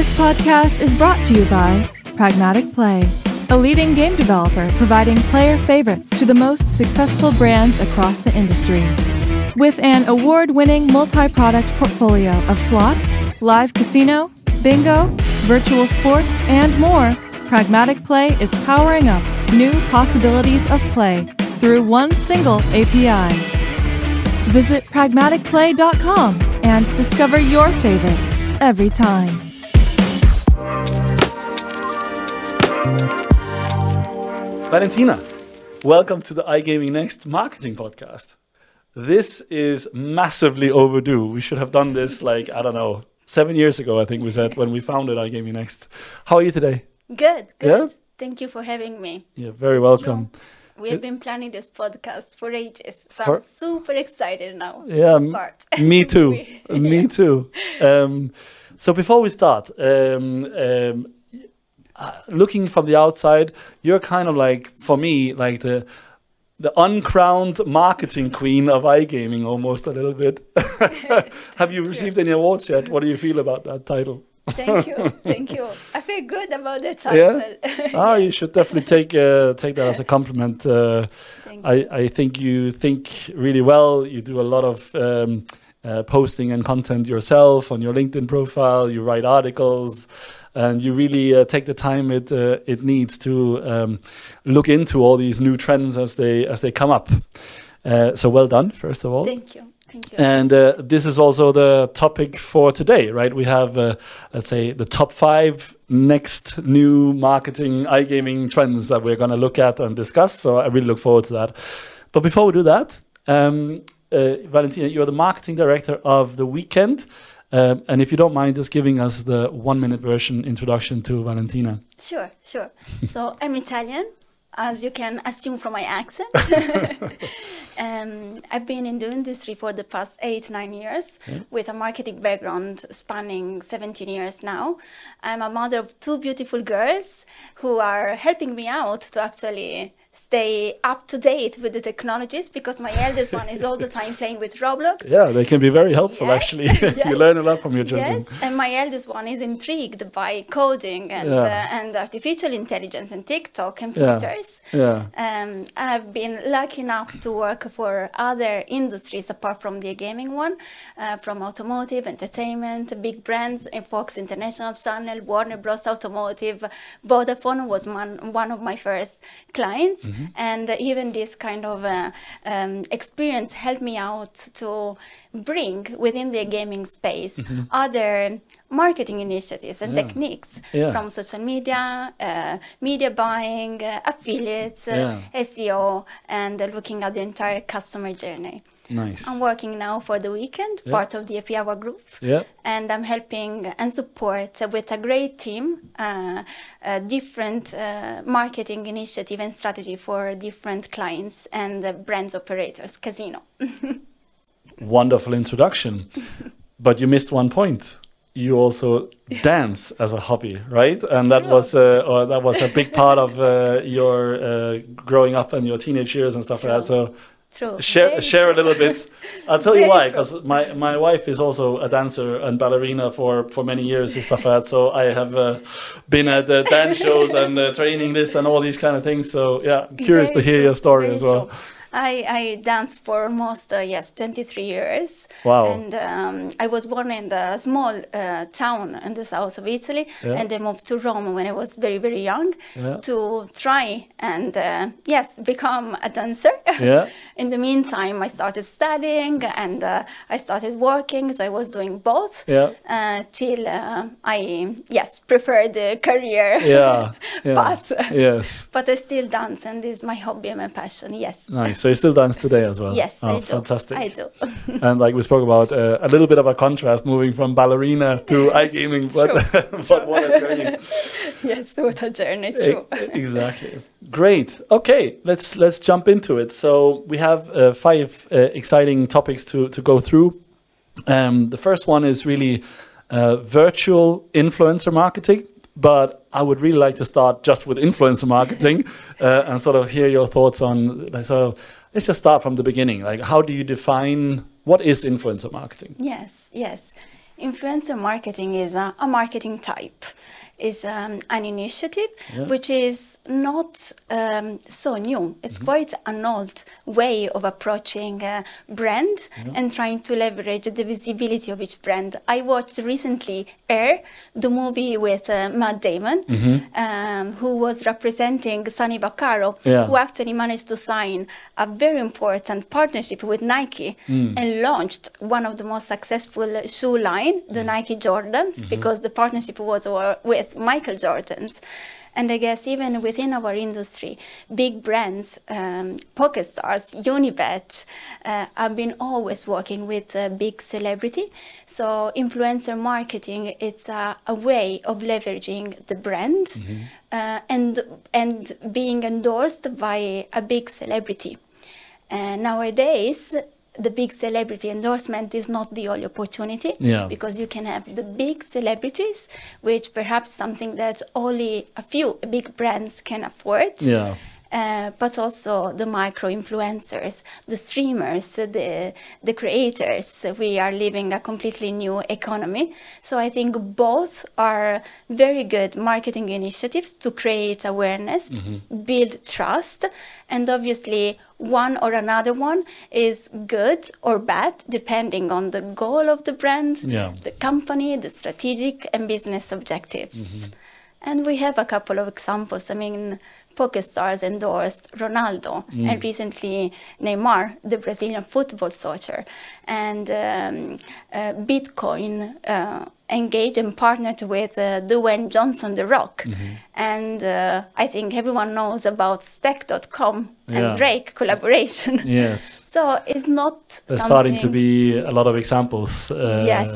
This podcast is brought to you by Pragmatic Play, a leading game developer providing player favorites to the most successful brands across the industry. With an award winning multi product portfolio of slots, live casino, bingo, virtual sports, and more, Pragmatic Play is powering up new possibilities of play through one single API. Visit pragmaticplay.com and discover your favorite every time. Valentina, welcome to the iGaming Next marketing podcast. This is massively overdue. We should have done this like, I don't know, seven years ago, I think we said, when we founded iGaming Next. How are you today? Good, good. Yeah? Thank you for having me. You're very welcome. true. We have been planning this podcast for ages, so For- I'm super excited now Yeah, to start. Me too. Me too. Um, so before we start, um, um, uh, looking from the outside, you're kind of like, for me, like the the uncrowned marketing queen of iGaming, almost a little bit. Have you received any awards yet? What do you feel about that title? Thank you, thank you. I feel good about the Yeah? title. Ah, you should definitely take uh, take that as a compliment. Uh, Thank you. I, I think you think really well. You do a lot of um, uh, posting and content yourself on your LinkedIn profile. You write articles, and you really uh, take the time it uh, it needs to um, look into all these new trends as they as they come up. Uh, so well done, first of all. Thank you, thank you. And uh, this is also the topic for today, right? We have, uh, let's say, the top five next new marketing iGaming trends that we're going to look at and discuss. So I really look forward to that. But before we do that, um, uh, Valentina, you're the marketing director of The Weekend. Um, and if you don't mind just giving us the one minute version introduction to Valentina. Sure, sure. so I'm Italian, as you can assume from my accent. um, I've been in the industry for the past eight, nine years with a marketing background spanning 17 years now. I'm a mother of two beautiful girls who are helping me out to actually stay up to date with the technologies because my eldest one is all the time playing with Roblox. Yeah, they can be very helpful, Yes, actually. yes. you learn a lot from your children. Yes, and my eldest one is intrigued by coding and Yeah. uh, and artificial intelligence and TikTok and filters. Yeah. Um, I've been lucky enough to work for other industries apart from the gaming one, uh, from automotive, entertainment, big brands, uh, Fox International Channel, Warner Bros. Automotive, Vodafone was one, one of my first clients. And even this kind of uh, um, experience helped me out to bring within the gaming space other marketing initiatives and Yeah. techniques Yeah. from social media, uh, media buying, uh, affiliates, uh, Yeah. SEO, and looking at the entire customer journey. Nice. I'm working now for the weekend, Yeah. part of the Happy Hour group, Yeah. and I'm helping and support with a great team, uh, uh, different uh, marketing initiative and strategy for different clients and uh, brands operators, casino. wonderful introduction. but you missed one point. You also dance as a hobby, right? And that was uh, that was a big part of uh, your uh, growing up and your teenage years and stuff like that. So True. share Very share a little bit. I'll tell you why, because my, my wife is also a dancer and ballerina for, for many years and stuff like that. So I have uh, been at the dance shows and uh, training this and all these kind of things. So yeah, I'm curious Very to hear true, your story as well. I, I danced for almost, uh, yes, 23 years. Wow. And um, I was born in the small uh, town in the south of Italy. Yeah. And I moved to Rome when I was very, very young Yeah. to try and, uh, yes, become a dancer. Yeah. in the meantime, I started studying and uh, I started working. So I was doing both Yeah. uh, till uh, I, yes, preferred the career Yeah. yeah. path. Yes. But I still dance, and this is my hobby and my passion. Yes. Nice. So you still dance today as well? Yes, oh, I do. Fantastic. I do. and like we spoke about, uh, a little bit of a contrast moving from ballerina to iGaming, but, but what a journey. yes, what a journey. True. exactly. Great. Okay, let's let's jump into it. So we have uh, five uh, exciting topics to to go through. Um, the first one is really uh, virtual influencer marketing. But I would really like to start just with influencer marketing uh, and sort of hear your thoughts on. Like, so let's just start from the beginning. Like, how do you define what is influencer marketing? Yes, yes. influencer marketing is a, a marketing type is um, an initiative Yeah. which is not um, so new. It's Mm-hmm. quite an old way of approaching a brand and trying to leverage the visibility of each brand. I watched recently Air, the movie with uh, Matt Damon, um, who was representing Sonny Vaccaro, Yeah. who actually managed to sign a very important partnership with Nike and launched one of the most successful shoe line, the Nike Jordans, because the partnership was uh, with Michael Jordans. And I guess even within our industry, big brands, um, PokerStars, Unibet, uh, have been always working with a big celebrity. So influencer marketing, it's a, a way of leveraging the brand uh, and and being endorsed by a big celebrity. And nowadays, the big celebrity endorsement is not the only opportunity Yeah. because you can have the big celebrities, which perhaps something that only a few big brands can afford. Yeah. Uh, but also the micro influencers, the streamers, the the creators. We are living a completely new economy. So I think both are very good marketing initiatives to create awareness, build trust, and obviously one or another one is good or bad depending on the goal of the brand, Yeah. the company, the strategic and business objectives. And we have a couple of examples. I mean, PokerStars endorsed Ronaldo and recently Neymar, the Brazilian football soccer, and um, uh, Bitcoin uh, engaged and partnered with uh, Dwayne Johnson, The Rock. And uh, I think everyone knows about Stake.com Yeah. and Drake collaboration. Yes. So it's not There's something. starting to be a lot of examples. Uh, Yes.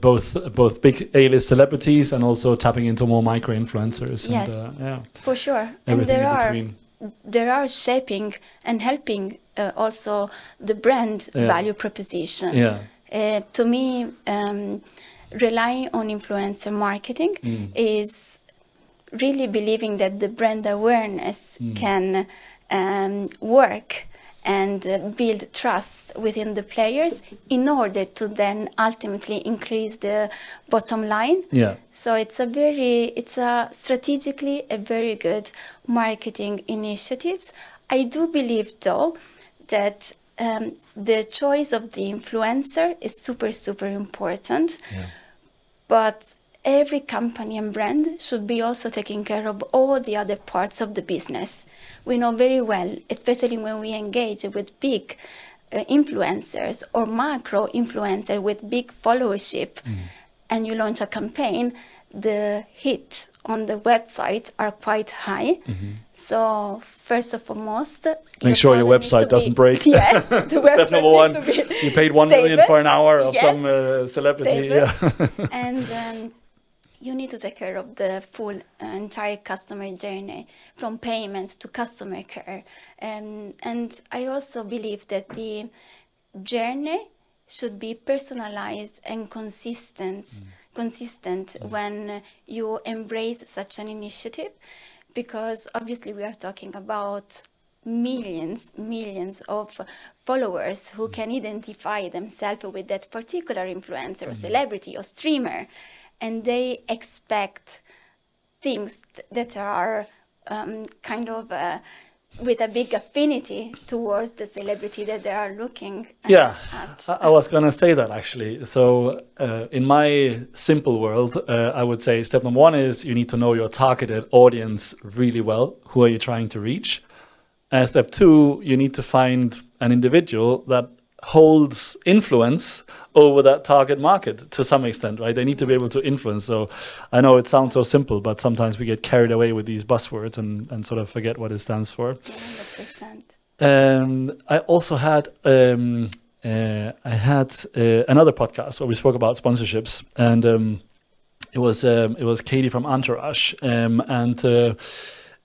Both both big A-list celebrities and also tapping into more micro influencers. Yes. And, uh, yeah. For sure. and Everything there in are between. there are shaping and helping uh, also the brand Yeah. value proposition. Yeah. Uh, to me, um, relying on influencer marketing Mm. is really believing that the brand awareness Mm. can um, work and uh, build trust within the players in order to then ultimately increase the bottom line Yeah. so it's a very, it's a strategically a very good marketing initiatives. I do believe though that um, the choice of the influencer is super super important, Yeah. But every company and brand should be also taking care of all the other parts of the business. We know very well, especially when we engage with big uh, influencers or macro influencers with big followership and you launch a campaign, the hit on the website are quite high. So first and foremost, Make sure your website doesn't be- break. Yes, the Step website number one. You paid one million stable. for an hour of Yes, some uh, celebrity. Yeah. and um, you need to take care of the full uh, entire customer journey from payments to customer care um, and i also believe that the journey should be personalized and consistent consistent when you embrace such an initiative because obviously we are talking about millions millions of followers who can identify themselves with that particular influencer or celebrity or streamer and they expect things t- that are um, kind of uh, with a big affinity towards the celebrity that they are looking Yeah, at. I, was to say that actually. So, uh, in my simple world, uh, I would say step number one is you need to know your targeted audience really well. Who are you trying to reach? And step two, you need to find an individual that holds influence over that target market to some extent, right? They need to be able to influence. So I know it sounds so simple, but sometimes we get carried away with these buzzwords and, and sort of forget what it stands for. 100%. Um, I also had um, uh, I had uh, another podcast where we spoke about sponsorships, and um, it was um, it was Katie from Entourage, um, and uh,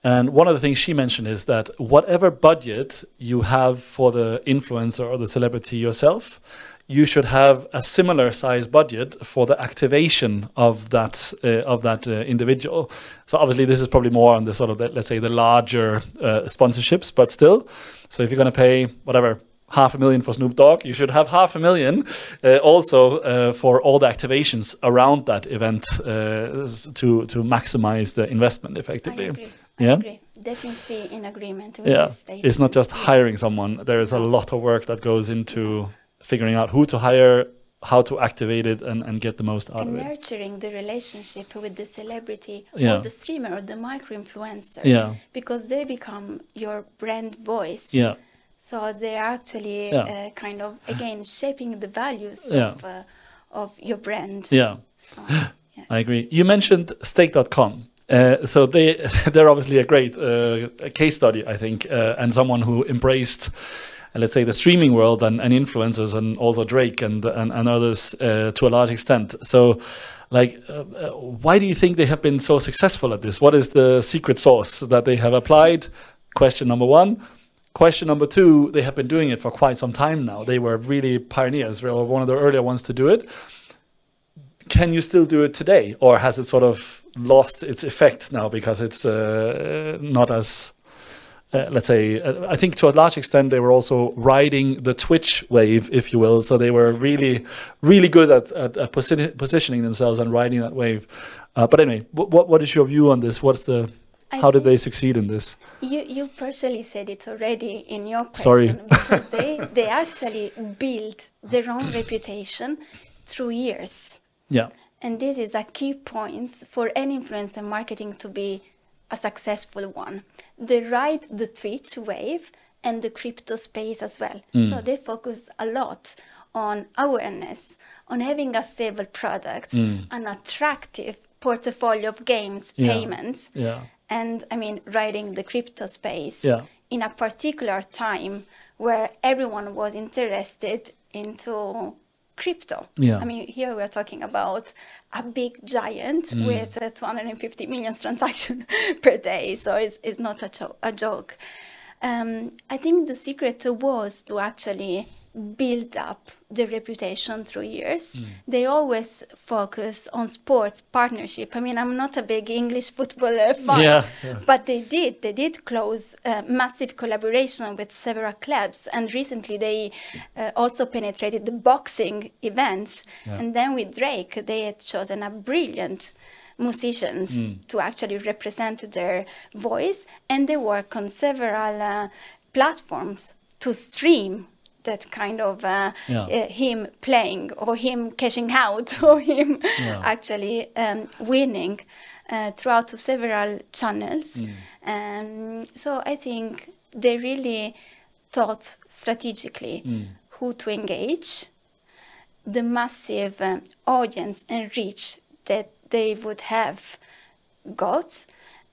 and one of the things she mentioned is that whatever budget you have for the influencer or the celebrity yourself, you should have a similar size budget for the activation of that uh, of that uh, individual. So obviously, this is probably more on the sort of the, let's say the larger uh, sponsorships, but still. So if you're going to pay whatever half a million for Snoop Dogg, you should have half a million uh, also uh, for all the activations around that event uh, to to maximize the investment effectively. I Yeah? agree. Definitely in agreement with Yeah, it's not just hiring someone. There is a lot of work that goes into figuring out who to hire, how to activate it, and, and get the most out and of it. nurturing the relationship with the celebrity Yeah. or the streamer or the micro influencer Yeah, because they become your brand voice yeah, so they're actually Yeah. uh, kind of again shaping the values Yeah. of, uh, of your brand yeah. so, yeah. I agree. You mentioned Stake.com. Uh, so they they're obviously a great uh, case study, I think, uh, and someone who embraced, uh, let's say, the streaming world and, and influencers, and also Drake and and, and others uh, to a large extent. So, like, why do you think they have been so successful at this? What is the secret sauce that they have applied? Question number one. Question number two, they have been doing it for quite some time now. They were really pioneers. They were one of the earlier ones to do it can you still do it today, or has it sort of lost its effect now because it's uh, not as uh, let's say, uh, I think to a large extent they were also riding the Twitch wave, if you will. So they were really, really good at, at, at posi- positioning themselves and riding that wave. Uh, but anyway, what, what what is your view on this? What's the I how did they succeed in this? You you partially said it already in your Sorry. because they they actually built their own reputation through years. Yeah, And this is a key point for any influencer marketing to be a successful one. They ride the Twitch wave and the crypto space as well. Mm. So they focus a lot on awareness, on having a stable product, mm. an attractive portfolio of games, Yeah. payments, yeah, and I mean riding the crypto space Yeah. in a particular time where everyone was interested into crypto. Yeah. I mean, here we're talking about a big giant Mm. with uh, 250 million transactions per day, so it's, it's not a, jo- a joke. Um, I think the secret was to actually build up the reputation through years. Mm. They always focus on sports partnership. I mean, I'm not a big English football uh, fan, Yeah, yeah. but they did. They did close uh, massive collaboration with several clubs, and recently they uh, also penetrated the boxing events. Yeah. And then with Drake, they had chosen a brilliant musicians to actually represent their voice, and they work on several uh, platforms to stream that kind of uh, Yeah. uh, him playing or him cashing out or him Yeah. actually um, winning uh, throughout to several channels. Um, so I think they really thought strategically who to engage, the massive um, audience and reach that they would have got.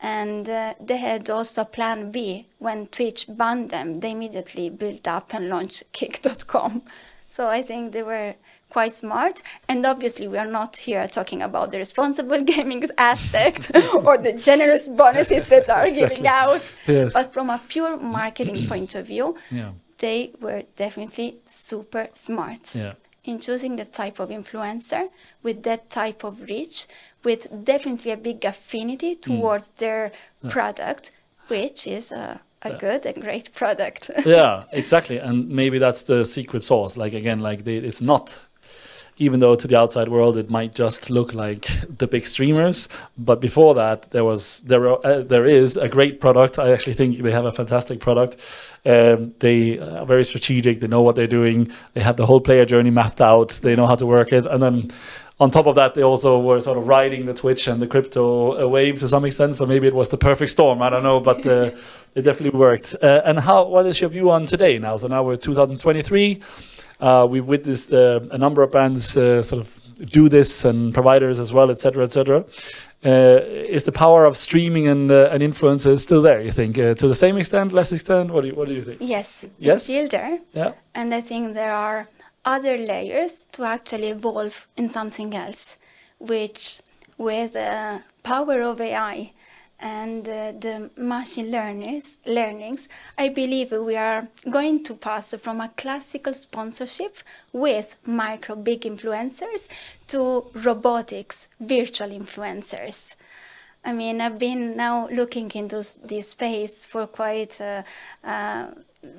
And uh, they had also plan B when Twitch banned them. They immediately built up and launched Kick.com. So I think they were quite smart. And obviously, we are not here talking about the responsible gaming aspect or the generous bonuses that are Exactly. giving out. Yes. But from a pure marketing point of view, yeah, they were definitely super smart yeah, in choosing the type of influencer with that type of reach, with definitely a big affinity towards their product, which is a, a good and great product. yeah, exactly. And maybe that's the secret sauce. Like again, like they, it's not. Even though to the outside world it might just look like the big streamers, but before that there was there are, uh, there is a great product. I actually think they have a fantastic product. Um, they are very strategic. They know what they're doing. They have the whole player journey mapped out. They know how to work it, and then on top of that, they also were sort of riding the Twitch and the crypto wave to some extent. So maybe it was the perfect storm. I don't know, but uh, it definitely worked. Uh, and how? What is your view on today now? So now we're 2023. Uh, we've witnessed uh, a number of brands uh, sort of do this, and providers as well, etc., etc. Uh, is the power of streaming and uh, and influencers still there? You think uh, to the same extent, less extent? What do you What do you think? yes, Yes? it's still there. Yeah. And I think there are other layers to actually evolve in something else, which with the power of AI and uh, the machine learners, learnings, I believe we are going to pass from a classical sponsorship with micro big influencers to robotics, virtual influencers. I mean, I've been now looking into this space for quite uh, uh,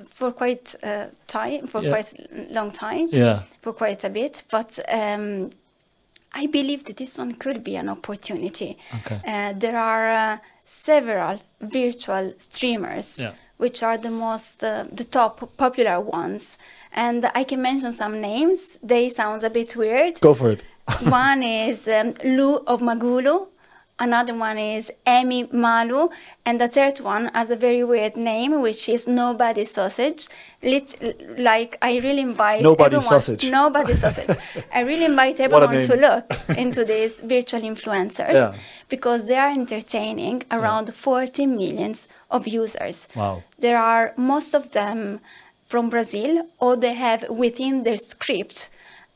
for quite uh, time, for Yeah. quite a long time, Yeah. for quite a bit. But um, I believe that this one could be an opportunity. Okay. Uh, there are uh, several virtual streamers, Yeah. which are the most, uh, the top popular ones, and I can mention some names. They sounds a bit weird. Go for it. one is um, Lou of Magalu, another one is Emi Malu, and the third one has a very weird name, which is Nobody Sausage. Lit- like I really invite Nobody everyone, Sausage. Nobody Sausage. I really invite everyone to look into these virtual influencers Yeah. because they are entertaining around 40 millions of users. Wow. There are most of them from Brazil, or they have within their script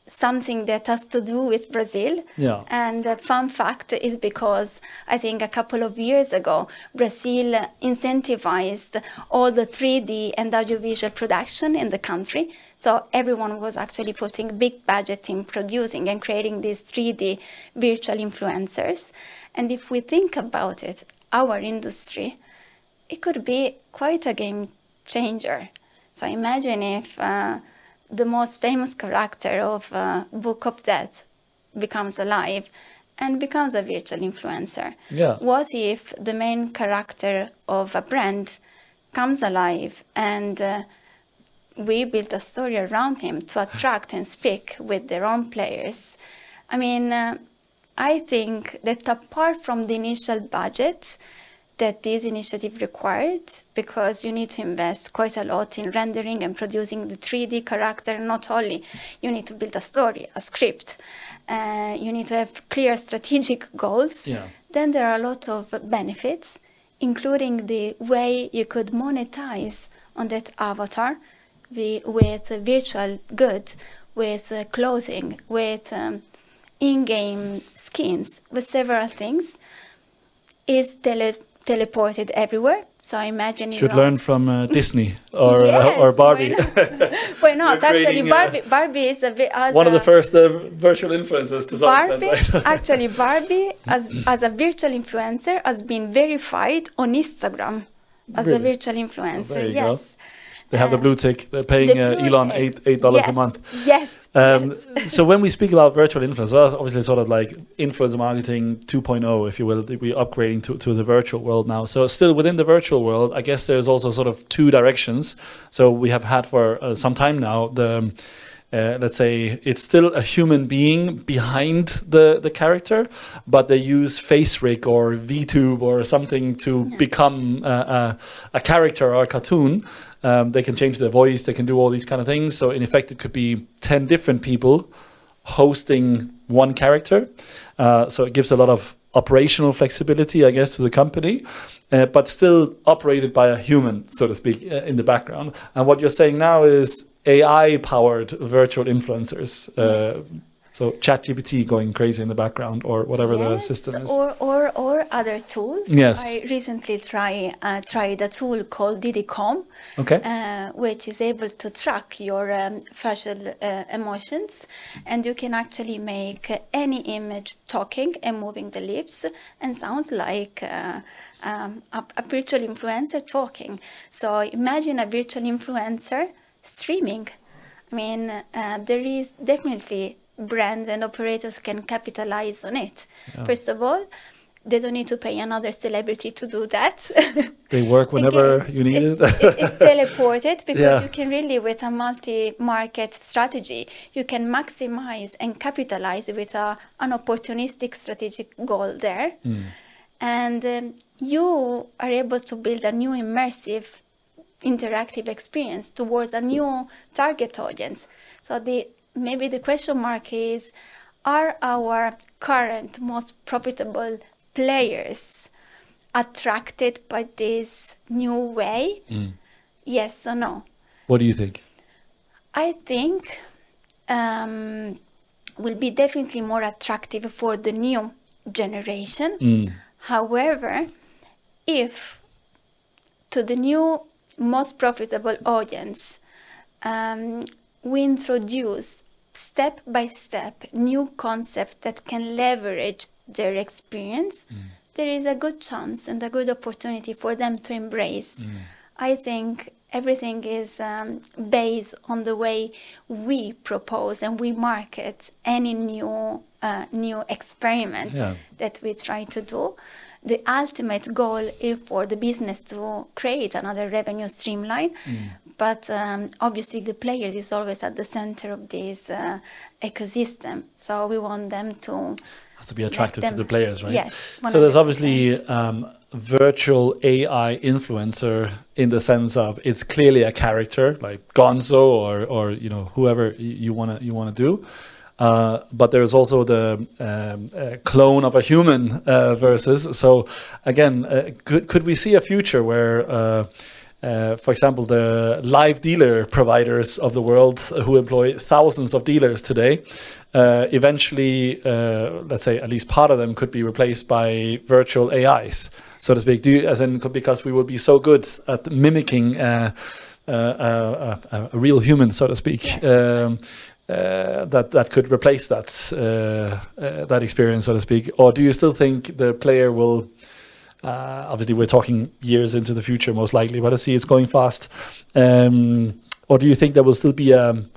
something that has to do with Brazil. Yeah. And a fun fact is because I think a couple of years ago, Brazil incentivized all the 3D and audiovisual production in the country. So everyone was actually putting big budget in producing and creating these 3D virtual influencers. And if we think about it, our industry, it could be quite a game changer. So imagine if uh, the most famous character of uh, Book of Dead becomes alive and becomes a virtual influencer. Yeah. What if the main character of a brand comes alive and uh, we build a story around him to attract and speak with their own players? I mean, uh, I think that apart from the initial budget that this initiative required, because you need to invest quite a lot in rendering and producing the 3D character, not only you need to build a story, a script, uh, you need to have clear strategic goals. Yeah. Then there are a lot of benefits, including the way you could monetize on that avatar the, with virtual goods, with uh, clothing, with um, in-game skins, with several things, is tele- teleported everywhere. So I imagine you Should know- learn from uh, Disney or uh, or Barbie. Why not? Why not? Actually, creating, uh, Barbie, Barbie is a bit as One of the first uh, virtual influencers to Barbie, extent. Right? actually, Barbie as as a virtual influencer has been verified on Instagram as a virtual influencer. there you go. They have the Uh, blue tick. They're paying The uh, Elon tick. eight eight dollars yes. a month. Yes. Um, yes. so when we speak about virtual influence, that's obviously sort of like influencer marketing 2.0, if you will. We're upgrading to, to the virtual world now. So still within the virtual world, I guess there's also sort of two directions. So we have had for uh, some time now the. Uh, let's say it's still a human being behind the, the character, but they use FaceRig or VTube or something to become uh, a, a character or a cartoon. Um, they can change their voice, they can do all these kind of things. So in effect, it could be ten different people hosting one character. Uh, so it gives a lot of operational flexibility, I guess, to the company, uh, but still operated by a human, so to speak, uh, in the background. And what you're saying now is AI powered virtual influencers. Uh, Yes. So ChatGPT going crazy in the background, or whatever the system is. Or, or, or other tools. Yes. I recently try, uh, tried a tool called Didicom, okay. uh, which is able to track your um, facial uh, emotions, and you can actually make any image talking and moving the lips, and sounds like uh, um, a, a virtual influencer talking. So imagine a virtual influencer streaming. I mean, uh, there is definitely brands and operators can capitalize on it. First of all, they don't need to pay another celebrity to do that. They work whenever Again, you need it's, it. it- it's teleported because Yeah. you can really, with a multi-market strategy, you can maximize and capitalize with a, an opportunistic strategic goal there. Hmm. And um, you are able to build a new immersive interactive experience towards a new target audience. So the maybe the question mark is are our current most profitable players attracted by this new way? Yes or no? what do you think? I think um, will be definitely more attractive for the new generation. Mm. However, if to the new most profitable audience, um, we introduce step by step new concepts that can leverage their experience, there is a good chance and a good opportunity for them to embrace. I think everything is um, based on the way we propose and we market any new uh, new experiment Yeah. that we try to do. The ultimate goal is for the business to create another revenue streamline, but um, obviously the players is always at the center of this uh, ecosystem. So we want them to Has to be attractive to the players, right? Yes, So there's obviously um, virtual AI influencer in the sense of it's clearly a character like Gonzo or or you know whoever you wanna you wanna do. Uh, but there's also the um, uh, clone of a human uh, versus. So again, uh, could could we see a future where uh, uh, for example, the live dealer providers of the world who employ thousands of dealers today, uh, eventually, uh, let's say at least part of them could be replaced by virtual AIs, so to speak. Do you, as in because we would be so good at mimicking uh, uh, uh, a, a real human, so to speak. Yes. Um, uh, that that could replace that uh, uh, that experience, so to speak, or do you still think the player will uh, obviously, we're talking years into the future, most likely, but I see it's going fast. Um, or do you think there will still be um,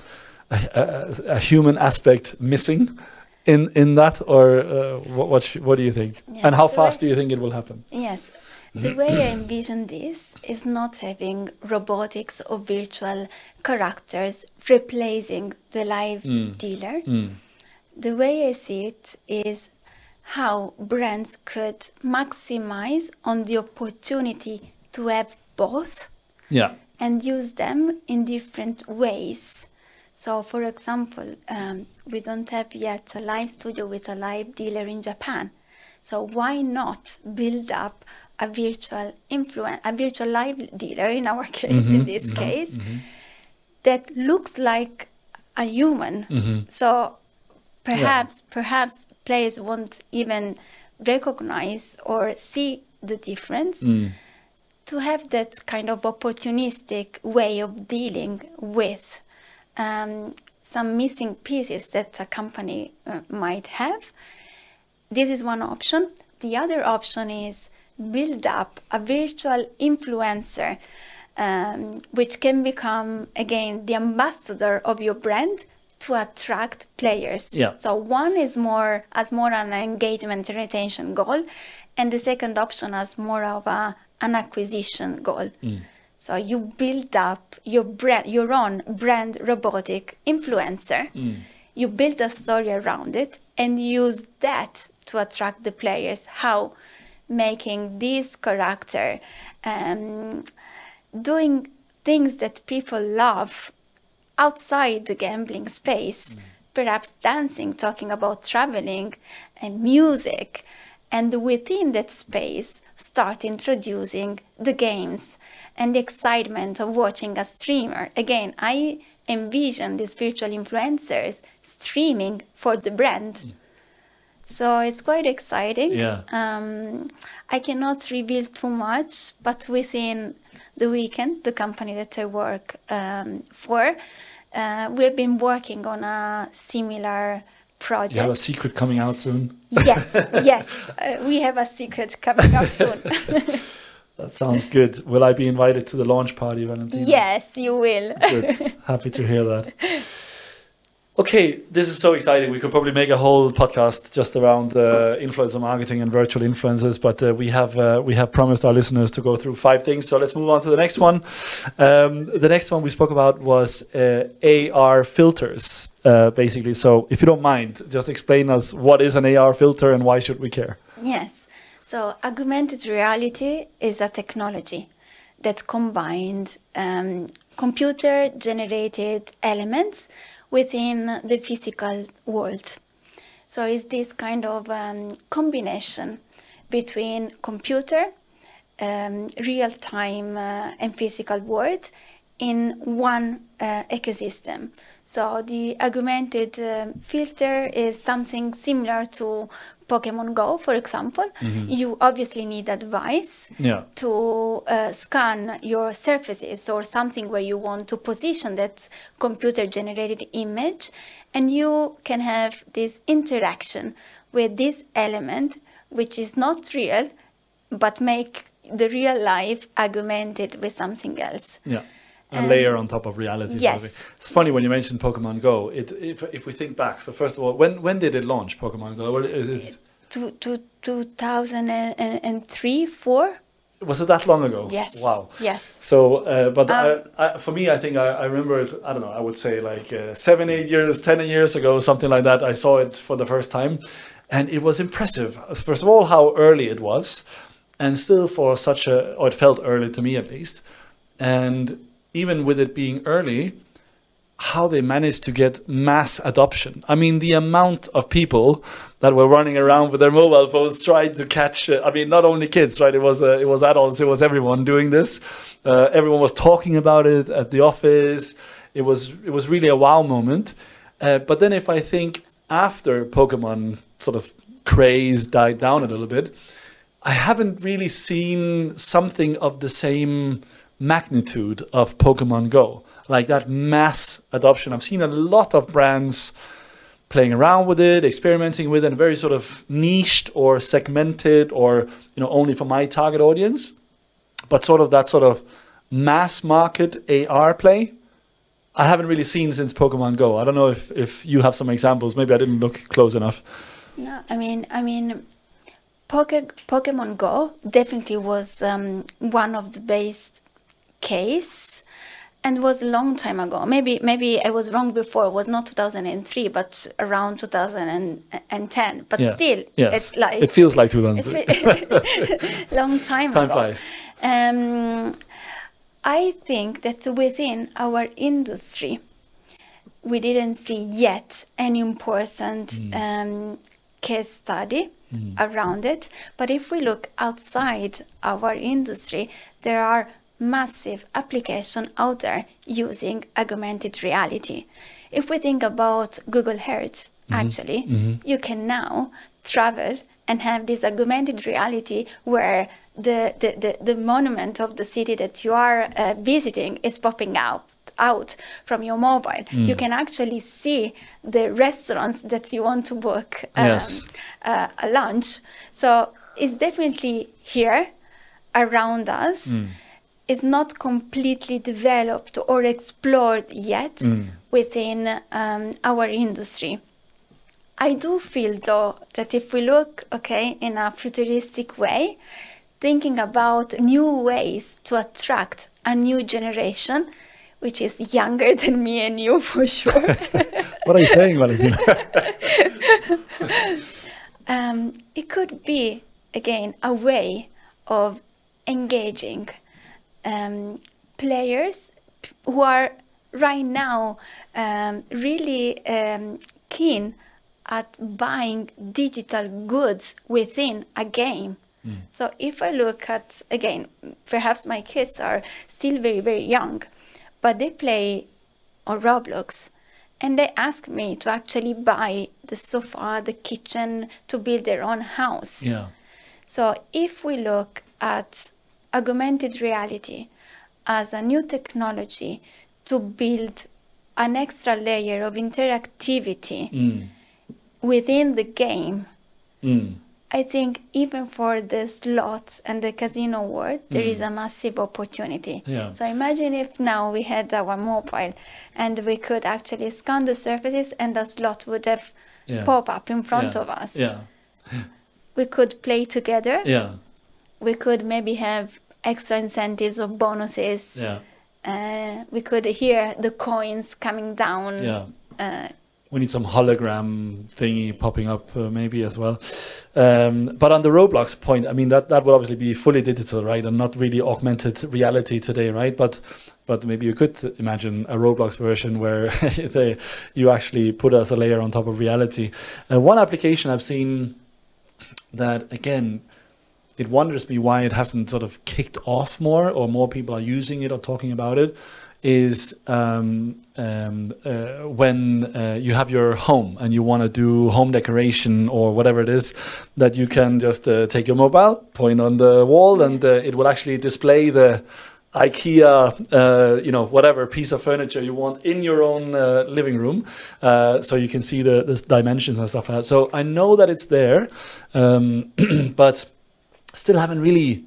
a, a, a human aspect missing in in that, or uh, what what, what do you think? Yeah, and how fast do you think it will happen? Yes. The way I envision this is not having robotics or virtual characters replacing the live dealer. The way I see it is how brands could maximize on the opportunity to have both Yeah. and use them in different ways. So, for example, um, we don't have yet a live studio with a live dealer in Japan. So, why not build up a virtual influence, a virtual live dealer in our case, in mm-hmm. this mm-hmm. case, mm-hmm. that looks like a human? So, perhaps, perhaps players won't even recognize or see the difference mm. to have that kind of opportunistic way of dealing with um, some missing pieces that a company uh, might have. This is one option. The other option is build up a virtual influencer, um, which can become again the ambassador of your brand to attract players. Yeah. So one is more as more an engagement retention goal, and the second option as more of a, an acquisition goal. So you build up your brand, your own brand robotic influencer. You build a story around it and use that to attract the players. How making this character um, doing things that people love outside the gambling space, perhaps dancing, talking about traveling and music, and within that space, start introducing the games and the excitement of watching a streamer. Again, I envision these virtual influencers streaming for the brand. So it's quite exciting. Yeah. Um, I cannot reveal too much, but within the weekend, the company that I work um, for, uh, we've been working on a similar project. You have a secret coming out soon. yes, yes, uh, we have a secret coming up soon. That sounds good. Will I be invited to the launch party, Valentina? yes, you will. Good. Happy to hear that. Okay, this is so exciting. We could probably make a whole podcast just around uh, influencer marketing and virtual influencers, but uh, we have uh, we have promised our listeners to go through five things. So let's move on to the next one. Um, the next one we spoke about was uh, AR filters, uh, basically. So if you don't mind, just explain us what is an AR filter and why should we care? Yes. So augmented reality is a technology that combined um, computer generated elements within the physical world. So it's this kind of um, combination between computer, um, real time uh, and physical world in one uh, ecosystem. So the augmented um filter is something similar to Pokemon Go, for example. You obviously need a device Yeah. to uh, scan your surfaces or something where you want to position that computer generated image and you can have this interaction with this element which is not real but make the real life augmented with something else Yeah. A Um, layer on top of reality. sort of yes. It's funny when you mentioned Pokemon Go. It, if, if we think back, so first of all, when when did it launch, Pokemon Go? Well, is it, To, to 2003, 4? was it that long ago? Yes. Wow. Yes. So, uh, but Um, I, I, for me, I think I, I remember it. I don't know. I would say like uh, seven, eight years, ten years ago, something like that. I saw it for the first time, and it was impressive. First of all, how early it was, and still for such a, or it felt early to me at least, and even with it being early, how they managed to get mass adoption. I mean, the amount of people that were running around with their mobile phones trying to catch. Uh, I mean, not only kids, right? It was uh, it was adults. It was everyone doing this. Uh, everyone was talking about it at the office. It was it was really a wow moment. Uh, but then, if I think after Pokemon sort of craze died down a little bit, I haven't really seen something of the same magnitude of Pokemon Go, like that mass adoption. I've seen a lot of brands playing around with it, experimenting with it, in a very sort of niched or segmented or you know only for my target audience. But sort of that sort of mass market AR play, I haven't really seen since Pokemon Go. I don't know if if you have some examples. Maybe I didn't look close enough. No, I mean, I mean, Poke, Pokemon Go definitely was um, one of the best case, and was a long time ago. Maybe, maybe I was wrong before. It was not 2003, but around 2010. But Yeah. still, Yes, it's like it feels like two it's long time, Time ago. flies. Um, I think that within our industry, we didn't see yet any important um, case study around it. But if we look outside our industry, there are massive application out there using augmented reality. If we think about Google Earth, actually, you can now travel and have this augmented reality where the, the, the, the monument of the city that you are uh, visiting is popping out out from your mobile. You can actually see the restaurants that you want to book um, Yes. uh, a lunch. So it's definitely here around us is not completely developed or explored yet within um, our industry. I do feel though that if we look, okay, in a futuristic way, thinking about new ways to attract a new generation, which is younger than me and you for sure, What are you saying, Valentina? um, it could be again a way of engaging um, players who are right now um, really um, keen at buying digital goods within a game. So if I look at again, perhaps my kids are still very very young, but they play on Roblox, and they ask me to actually buy the sofa, the kitchen to build their own house. yeah. So if we look at augmented reality as a new technology to build an extra layer of interactivity Mm. within the game, Mm. I think even for the slots and the casino world, there is a massive opportunity. Yeah. So imagine if now we had our mobile and we could actually scan the surfaces and the slot would have Yeah. pop up in front yeah. of us. Yeah. We could play together. Yeah. We could maybe have extra incentives of bonuses. Yeah. Uh, we could hear the coins coming down. Yeah. Uh, We need some hologram thingy popping up uh, maybe as well. Um, but on the Roblox point, I mean that that would obviously be fully digital, right, and not really augmented reality today, right? But but maybe you could imagine a Roblox version where they you actually put as a layer on top of reality. Uh, one application I've seen that again it wonders me why it hasn't sort of kicked off more or more people are using it or talking about it is um, um, uh, when uh, you have your home and you want to do home decoration or whatever it is that you can just uh, take your mobile point on the wall and uh, it will actually display the IKEA, uh, you know, whatever piece of furniture you want in your own uh, living room, so you can see the, the dimensions and stuff like that. So I know that it's there, um, but still haven't really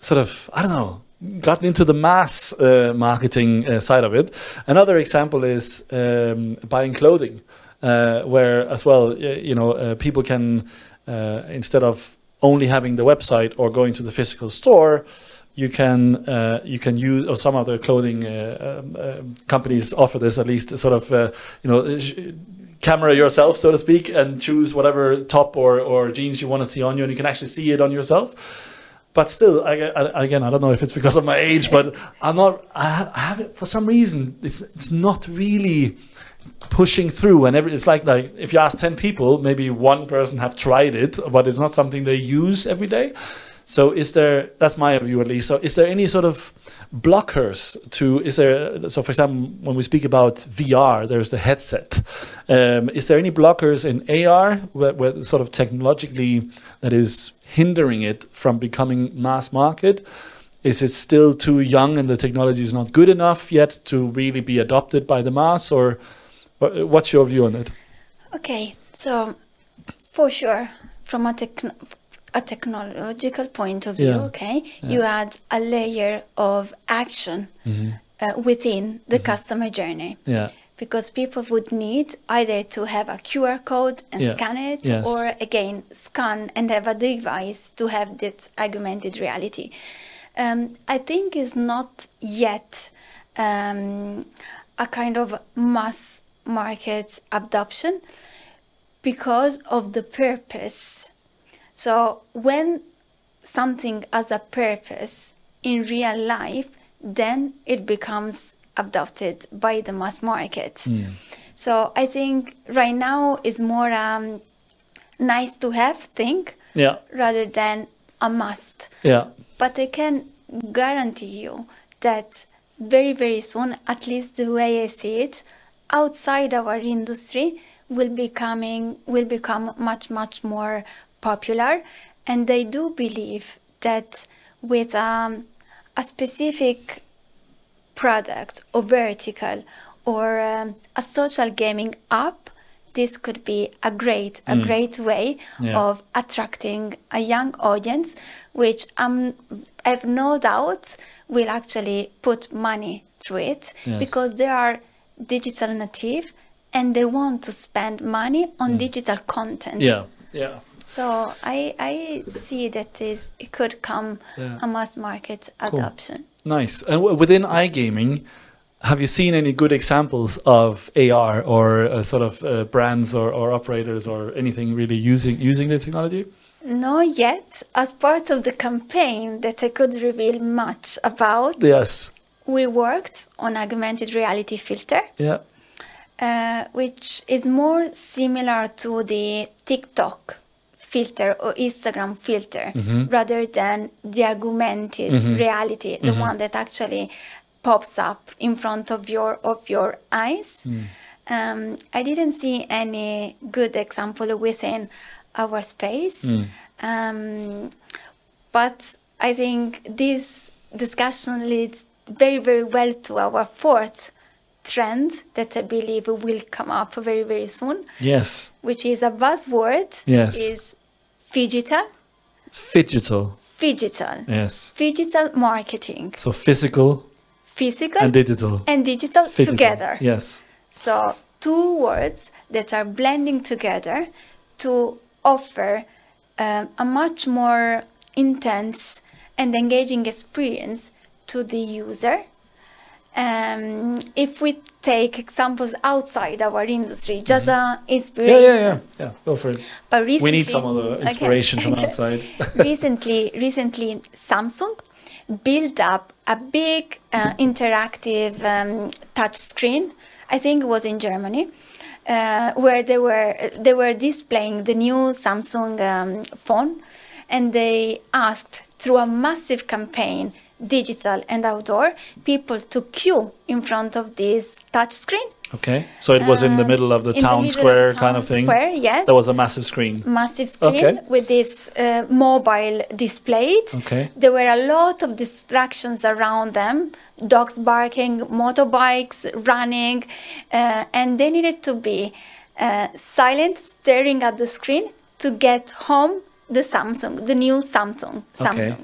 sort of I don't know gotten into the mass uh, marketing uh, side of it. Another example is um, buying clothing, uh, where as well, you know, uh, people can uh, instead of only having the website or going to the physical store, you can uh, you can use or some other clothing uh, um, uh, companies offer this at least sort of uh, you know. Camera yourself so to speak and choose whatever top or, or jeans you want to see on you and you can actually see it on yourself but still, I, I, again, I don't know if it's because of my age, but I'm not. I have, I have it for some reason. It's it's not really pushing through, and every, it's like like if you ask ten people, maybe one person have tried it, but it's not something they use every day. So is there? That's my view at least. So is there any sort of blockers to? Is there? So for example, when we speak about VR, there's the headset. Um, is there any blockers in AR, where, where sort of technologically that is hindering it from becoming mass market? Is it still too young and the technology is not good enough yet to really be adopted by the mass, or what's your view on it? Okay, so for sure, from a, techn a technological point of view, Yeah. okay, you add a layer of action uh, within the customer journey. Yeah, because people would need either to have a QR code and Yeah. scan it, Yes. or again scan and have a device to have that augmented reality. Um, I think is not yet um, a kind of mass market adoption because of the purpose. So when something has a purpose in real life, then it becomes adopted by the mass market. So I think right now is more um, nice to have thing yeah, rather than a must. yeah, But I can guarantee you that very, very soon, at least the way I see it, outside our industry will becoming will become much, much more popular. And they do believe that with um, a specific product or vertical or um, a social gaming app, this could be a great, a great way Yeah. of attracting a young audience, which um, I have no doubt will actually put money through it Yes. because they are digital native and they want to spend money on digital content. yeah, yeah. So I I see that is it could come Yeah. a mass market adoption. Nice. And w- within iGaming, have you seen any good examples of AR or uh, sort of uh, brands or, or operators or anything really using using the technology? Not yet. As part of the campaign that I could reveal much about, Yes. we worked on augmented reality filter, Yeah. Uh, which is more similar to the TikTok filter or Instagram filter rather than the augmented reality, the one that actually pops up in front of your of your eyes. Um, I didn't see any good example within our space, um, but I think this discussion leads very very well to our fourth trend that I believe will come up very very soon, Yes. which is a buzzword. Yes. Is digital, Phygital. digital, Yes. phygital marketing, So physical physical and digital. and digital together. Yes. So, two words that are blending together to offer um, a much more intense and engaging experience to the user. Um, if we take examples outside our industry, just a Yeah, inspiration. yeah, yeah. Yeah. Go for it. But recently, we need some of the Okay, inspiration from outside. recently, recently, Samsung built up a big uh, interactive um, touch screen. I think it was in Germany, uh, where they were they were displaying the new Samsung um, phone, and they asked through a massive campaign, digital and outdoor, people to queue in front of this touch screen. Okay. So it was in the Um, middle of the in the town of square the kind of thing. square, yes. There was a massive screen. massive screen Okay. with this uh, mobile displayed. Okay. There were a lot of distractions around them dogs barking, motorbikes running, uh, and they needed to be uh, silent, staring at the screen to get home the Samsung, the new Samsung, Samsung. Okay.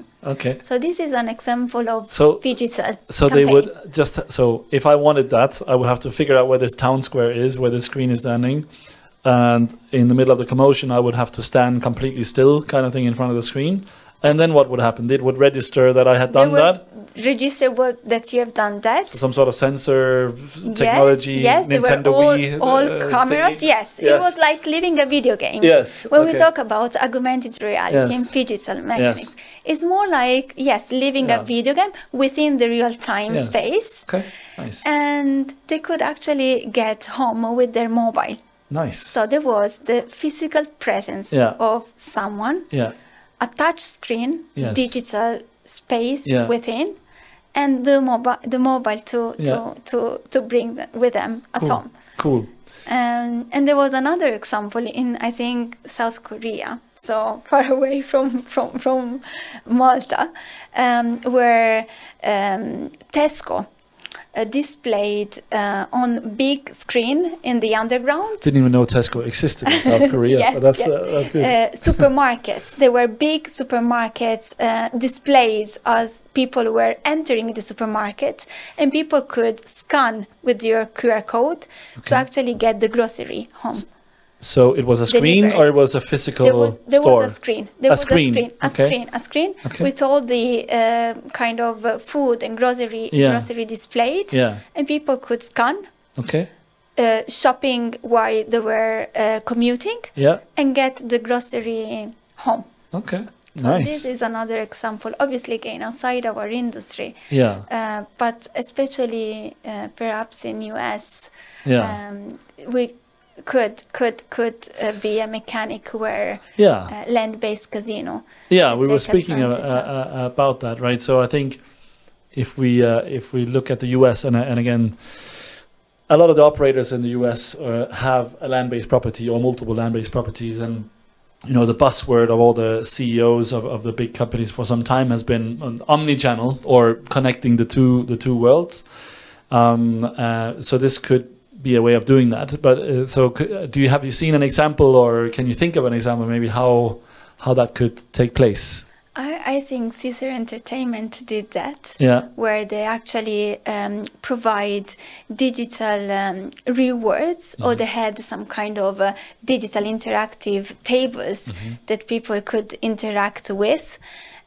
So this is an example of So- phygital. So they would just so if I wanted that, I would have to figure out where this town square is, where the screen is standing, and in the middle of the commotion, I would have to stand completely still, kind of thing, in front of the screen. And then what would happen? It would register that I had done would that. register what, that you have done that. So some sort of sensor technology, Yes, yes, they Nintendo all, Wii, all uh, cameras. thingy. Yes. it was like living a video game. Yes, When we talk about augmented reality Yes. and digital mechanics, it's more like yes, living Yeah. a video game within the real time Yes. space, Okay, nice, and they could actually get home with their mobile. nice. So there was the physical presence Yeah. of someone, Yeah, a touch screen, Yes. digital space Yeah. within, and the mobile, the mobile to Yeah. to to to bring them with them at Cool. home. cool. Um, and there was another example in I think South Korea, so far away from from from Malta, um, where um, Tesco uh, displayed uh, on big screen in the underground Didn't even know Tesco existed in South Korea, Yes, but that's yes. uh, that's good. uh, supermarkets. There were big supermarkets uh, displays as people were entering the supermarket, and people could scan with your QR code to actually get the grocery home. So it was a screen, or it was a physical There was there store. was a screen. There A was screen, a screen. A okay. screen. A screen Okay. with all the uh, kind of uh, food and grocery Yeah. grocery displayed, Yeah. and people could scan. Okay. Uh, shopping while they were uh, commuting Yeah. and get the grocery home. Okay. So nice. this is another example, obviously again outside our industry, yeah. uh, but especially uh, perhaps in US, Yeah. um, we could could could uh, be a mechanic where yeah. uh, land-based casino. Yeah, we were speaking of. uh, about that, right? So I think if we uh, if we look at the U.S. and and again, a lot of the operators in the U.S. Uh, have a land-based property or multiple land-based properties, and you know the buzzword of all the CEOs of, of the big companies for some time has been omni-channel or connecting the two the two worlds. Um, uh, so this could be a way of doing that. But uh, so do you have you seen an example, or can you think of an example, maybe how how that could take place? I, I think Caesar Entertainment did that. Yeah. where they actually um, provide digital um, rewards or they had some kind of uh, digital interactive tables that people could interact with.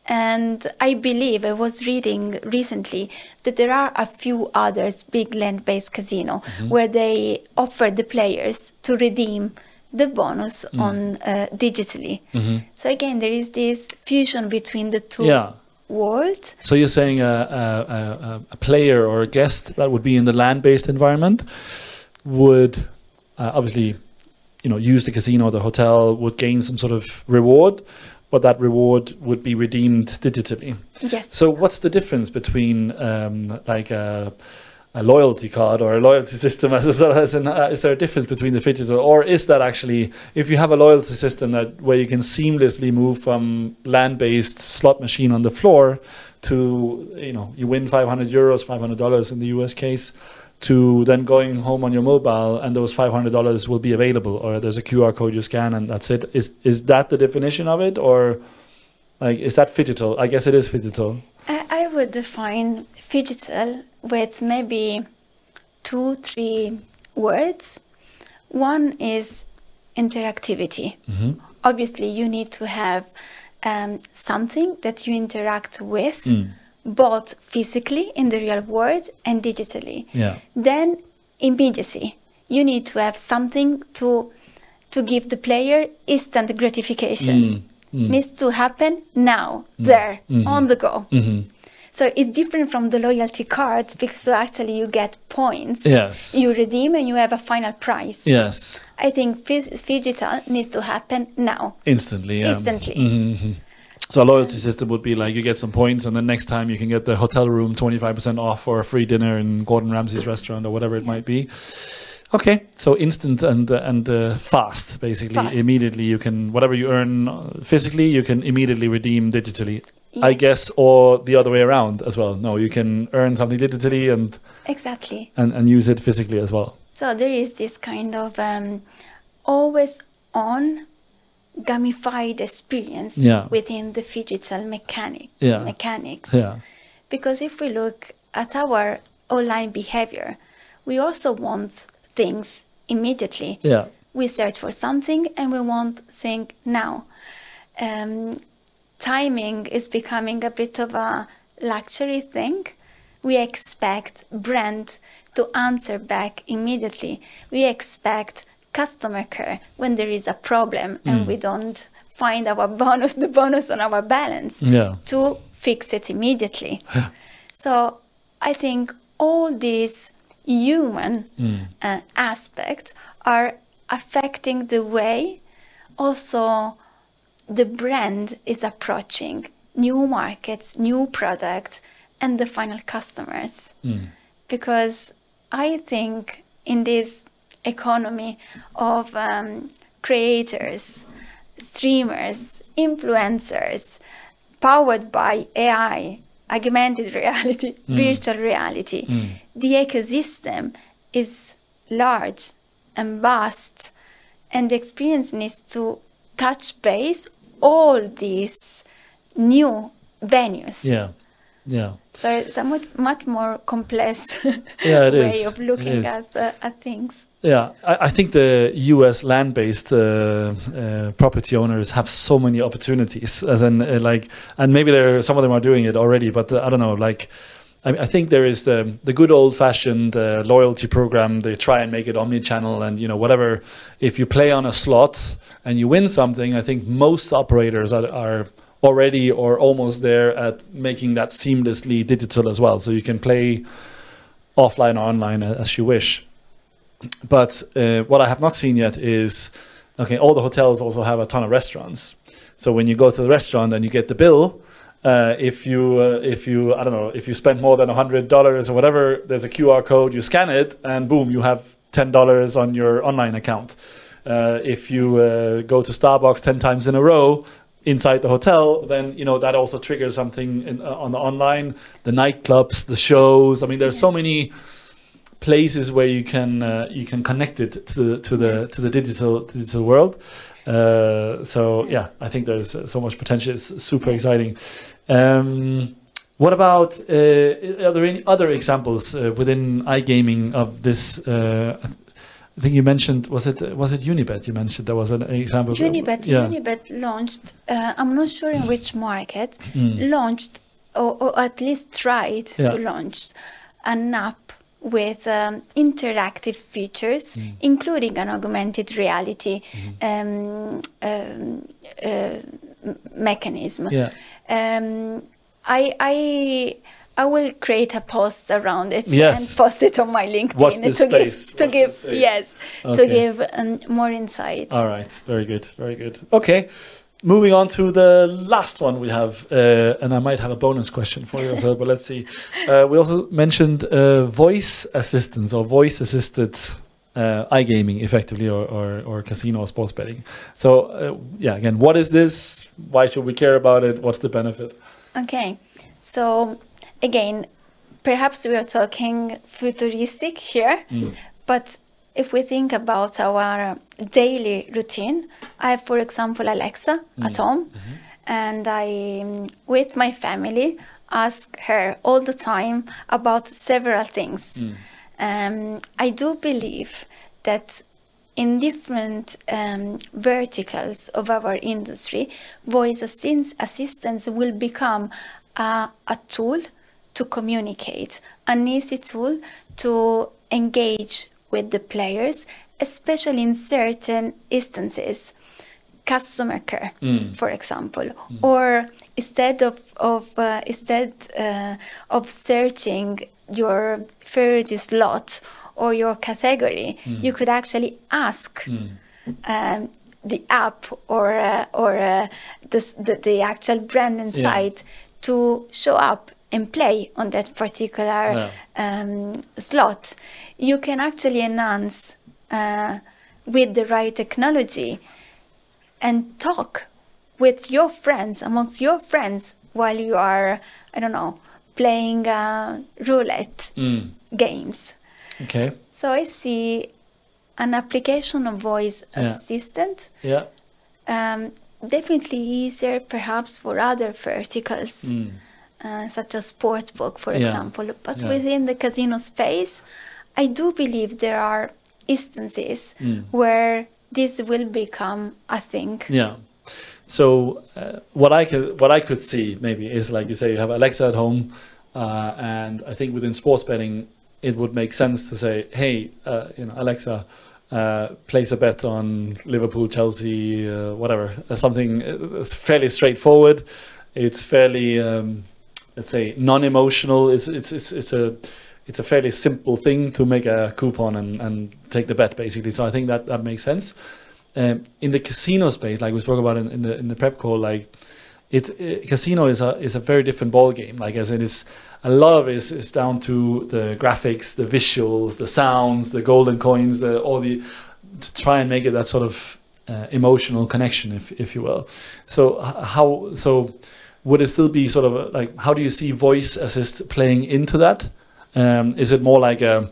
And I believe I was reading recently that there are a few others big land based casino where they offer the players to redeem the bonus on uh, digitally. So again, there is this fusion between the two Yeah. worlds. So you're saying a, a, a, a player or a guest that would be in the land-based environment would uh, obviously, you know, use the casino or the hotel would gain some sort of reward, but that reward would be redeemed digitally. Yes. So what's the difference between um, like a, a loyalty card or a loyalty system as a as an, uh, is there a difference between the digital or is that actually if you have a loyalty system that where you can seamlessly move from land-based slot machine on the floor to you know you win 500 euros 500 dollars in the US case to then going home on your mobile and those $500 will be available or there's a QR code you scan and that's it is is that the definition of it or like is that phygital I guess it is phygital I, I would define phygital with maybe two, three words. One is interactivity. Mhm. Obviously, you need to have um, something that you interact with, Mm. Both physically in the real world and digitally. Yeah. Then immediacy. You need to have something to to give the player instant gratification. Mm. Mm. Needs to happen now, there, Mhm. on the go. Mhm. So it's different from the loyalty cards because actually you get points. Yes. You redeem and you have a final price. Yes. I think phygital needs to happen now. Instantly. Yeah. Instantly. Mhm. So a loyalty system would be like you get some points, and then next time you can get the hotel room twenty five percent off or a free dinner in Gordon Ramsay's restaurant or whatever it might be. Okay, so instant and uh, and uh, fast, basically. Fast. Immediately, you can whatever you earn uh, physically, you can immediately redeem digitally. I guess, or the other way around as well. No, you can earn something digitally and Exactly. and, and use it physically as well. So there is this kind of um, always on gamified experience Yeah. within the digital mechanic Yeah. mechanics. Yeah. Because if we look at our online behavior, we also want things immediately. Yeah. We search for something and we want thing now. Um, timing is becoming a bit of a luxury thing. We expect brand to answer back immediately. We expect customer care when there is a problem and mm. we don't find our bonus, the bonus on our balance Yeah. to fix it immediately. So I think all these human mm. uh, aspects are affecting the way also the brand is approaching new markets, new products, and the final customers. Mm. Because I think in this economy of um, creators, streamers, influencers, powered by AI, augmented reality, virtual reality, the ecosystem is large and vast, and the experience needs to touch base all these new venues. Yeah. Yeah. So it's a much much more complex Yeah, it way is. of looking at uh, at things. Yeah, I, I think the U.S. land-based uh, uh, property owners have so many opportunities, as in uh, like, and maybe there some of them are doing it already, but uh, I don't know. Like, I, I think there is the the good old-fashioned uh, loyalty program. They try and make it omni-channel, and you know whatever. If you play on a slot and you win something, I think most operators are, are already or almost there at making that seamlessly digital as well, so you can play offline or online as you wish. But uh, what I have not seen yet is okay, all the hotels also have a ton of restaurants. So when you go to the restaurant and you get the bill, uh, if you uh, if you I don't know if you spend more than hundred dollars or whatever, there's a QR code. You scan it, and boom, you have ten dollars on your online account. Uh, if you uh, go to Starbucks ten times in a row inside the hotel, then you know that also triggers something in, uh, on the online, the nightclubs, the shows. I mean, there's so many places where you can uh, you can connect it to the to the Yes. to the digital digital world. Uh, so yeah, I think there's uh, so much potential. It's super exciting. Um, what about uh, are there any other examples uh, within iGaming of this? I think you mentioned was it was it Unibet? You mentioned there was an example. of- Unibet, yeah. Unibet launched. Uh, I'm not sure in which market Mm. launched, or, or at least tried Yeah. to launch an app with um, interactive features, Mm. including an augmented reality Mm-hmm. um, um, uh, mechanism. Yeah. Um, I, I, I will create a post around it Yes. and post it on my LinkedIn to space. give to Watch give yes Okay. to give um, more insight. All right, very good, very good. Okay, moving on to the last one we have, uh, and I might have a bonus question for you as well, but let's see. Uh, we also mentioned uh, voice assistance or voice assisted uh, iGaming, effectively, or, or, or casino or sports betting. So, uh, yeah, again, what is this? Why should we care about it? What's the benefit? Okay, so again, perhaps we are talking futuristic here, but if we think about our daily routine, I have, for example, Alexa at home, and I, um, with my family, ask her all the time about several things. Um, I do believe that in different um, verticals of our industry, voice assist- assistance will become a, a tool to communicate, an easy tool to engage with the players, especially in certain instances. Customer care, for example, or instead of of uh, instead uh, of searching your favorite slot or your category, you could actually ask um, the app or uh, or uh, the, the the actual brand inside to show up and play on that particular um, slot. You can actually enhance uh, with the right technology and talk with your friends amongst your friends while you are I don't know playing uh, roulette games. Okay, So I see an application of voice Yeah. assistant yeah, um, definitely easier perhaps for other verticals. Mm. Uh, such as sportsbook, for Yeah. example. But Yeah. within the casino space, I do believe there are instances Mm. where this will become a thing. Yeah. So uh, what I could what I could see maybe is like you say you have Alexa at home, uh, and I think within sports betting it would make sense to say, hey, uh, you know, Alexa. Uh, place a bet on Liverpool, Chelsea, uh, whatever. Uh, something uh, fairly straightforward. It's fairly, um, let's say, non-emotional. It's it's it's it's a it's a fairly simple thing to make a coupon and, and take the bet basically. So I think that that makes sense um, in the casino space, like we spoke about in, in the in the prep call, like it, uh casino is a is a very different ball game. Like as in it's a lot of it is, is down to the graphics, the visuals, the sounds, the golden coins, the all the to try and make it that sort of uh, emotional connection, if if you will. So how so would it still be sort of like how do you see voice assist playing into that? Um, is it more like a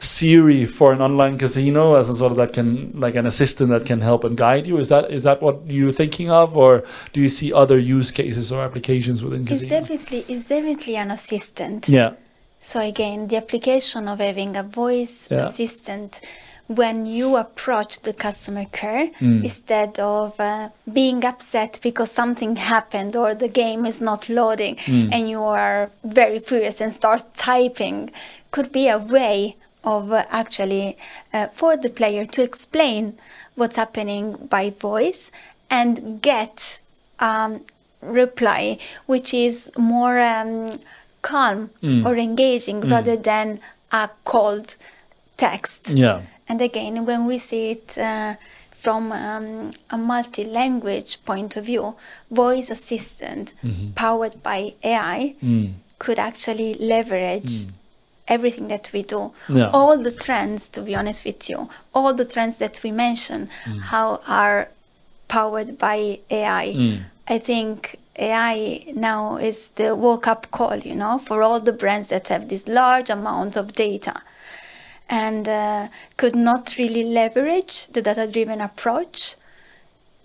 Siri for an online casino as a sort of that can like an assistant that can help and guide you? Is that is that what you're thinking of, or do you see other use cases or applications within It's casino? definitely, it's definitely an assistant. Yeah, So again, the application of having a voice Yeah. assistant when you approach the customer care Mm. instead of uh, being upset because something happened or the game is not loading Mm. and you are very furious and start typing could be a way of uh, actually uh, for the player to explain what's happening by voice and get um, reply which is more um, calm Mm. or engaging rather than a cold text. yeah, And again, when we see it uh, from um, a multi language point of view, voice assistant powered by AI Mm. could actually leverage everything that we do. Yeah. All the trends, to be honest with you, all the trends that we mention, how are powered by AI. Mm. I think AI now is the woke up call, you know, for all the brands that have this large amount of data and uh, could not really leverage the data driven approach.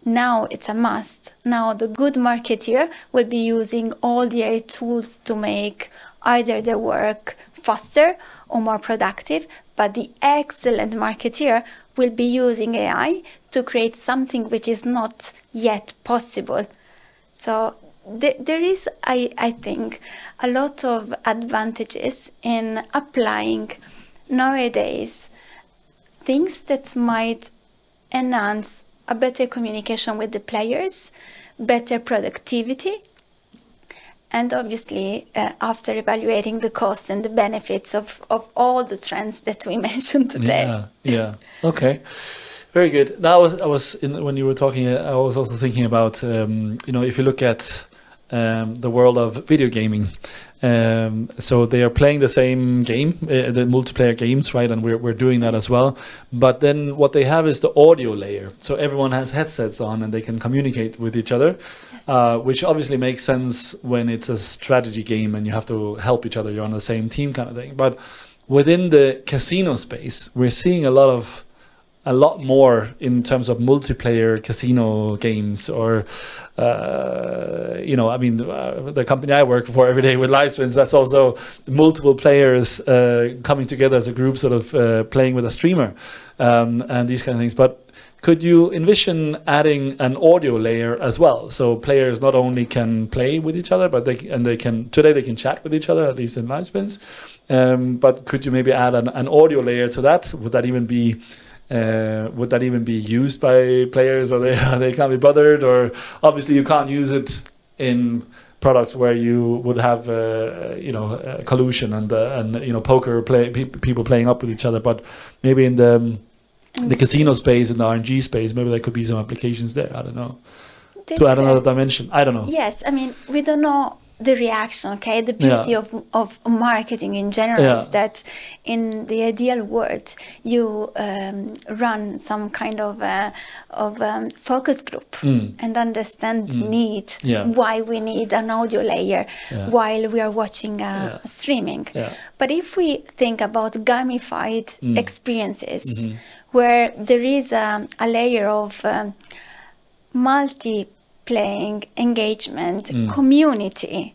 Now it's a must. Now the good marketeer will be using all the AI tools to make either their work faster or more productive, but the excellent marketeer will be using AI to create something which is not yet possible. So there, there is, I, I think, a lot of advantages in applying nowadays things that might enhance a better communication with the players, better productivity, and obviously, uh, after evaluating the costs and the benefits of, of all the trends that we mentioned today. yeah, yeah. Okay, very good. Now I was I was in, when you were talking, uh, I was also thinking about um, you know if you look at um, the world of video gaming. Um, so they are playing the same game, uh, the multiplayer games, right? And we're we're doing that as well. But then what they have is the audio layer. So everyone has headsets on and they can communicate with each other, Yes. uh, which obviously makes sense when it's a strategy game and you have to help each other. You're on the same team, kind of thing. But within the casino space, we're seeing a lot of a lot more in terms of multiplayer casino games or uh, you know i mean uh, the company i work for every day with live livespins that's also multiple players uh, coming together as a group sort of uh, playing with a streamer um, and these kind of things. But could you envision adding an audio layer as well? So players not only can play with each other but they and they can today they can chat with each other at least in livespins um, but could you maybe add an, an audio layer to that? Would that even be uh, would that even be used by players? Or they they can't be bothered? Or obviously you can't use it in products where you would have uh, you know uh, collusion and uh, and you know poker play pe- people playing up with each other. But maybe in the um, the casino space and the RNG space maybe there could be some applications there. I don't know. To add another dimension. I don't know. Yes, I mean we don't know the reaction. Okay, the beauty Yeah. of of marketing in general Yeah. is that in the ideal world you um, run some kind of uh, of um, focus group Mm. and understand the need Yeah. why we need an audio layer while we are watching uh, streaming. But if we think about gamified experiences Mhm. where there is um, a layer of um, multi-playing engagement community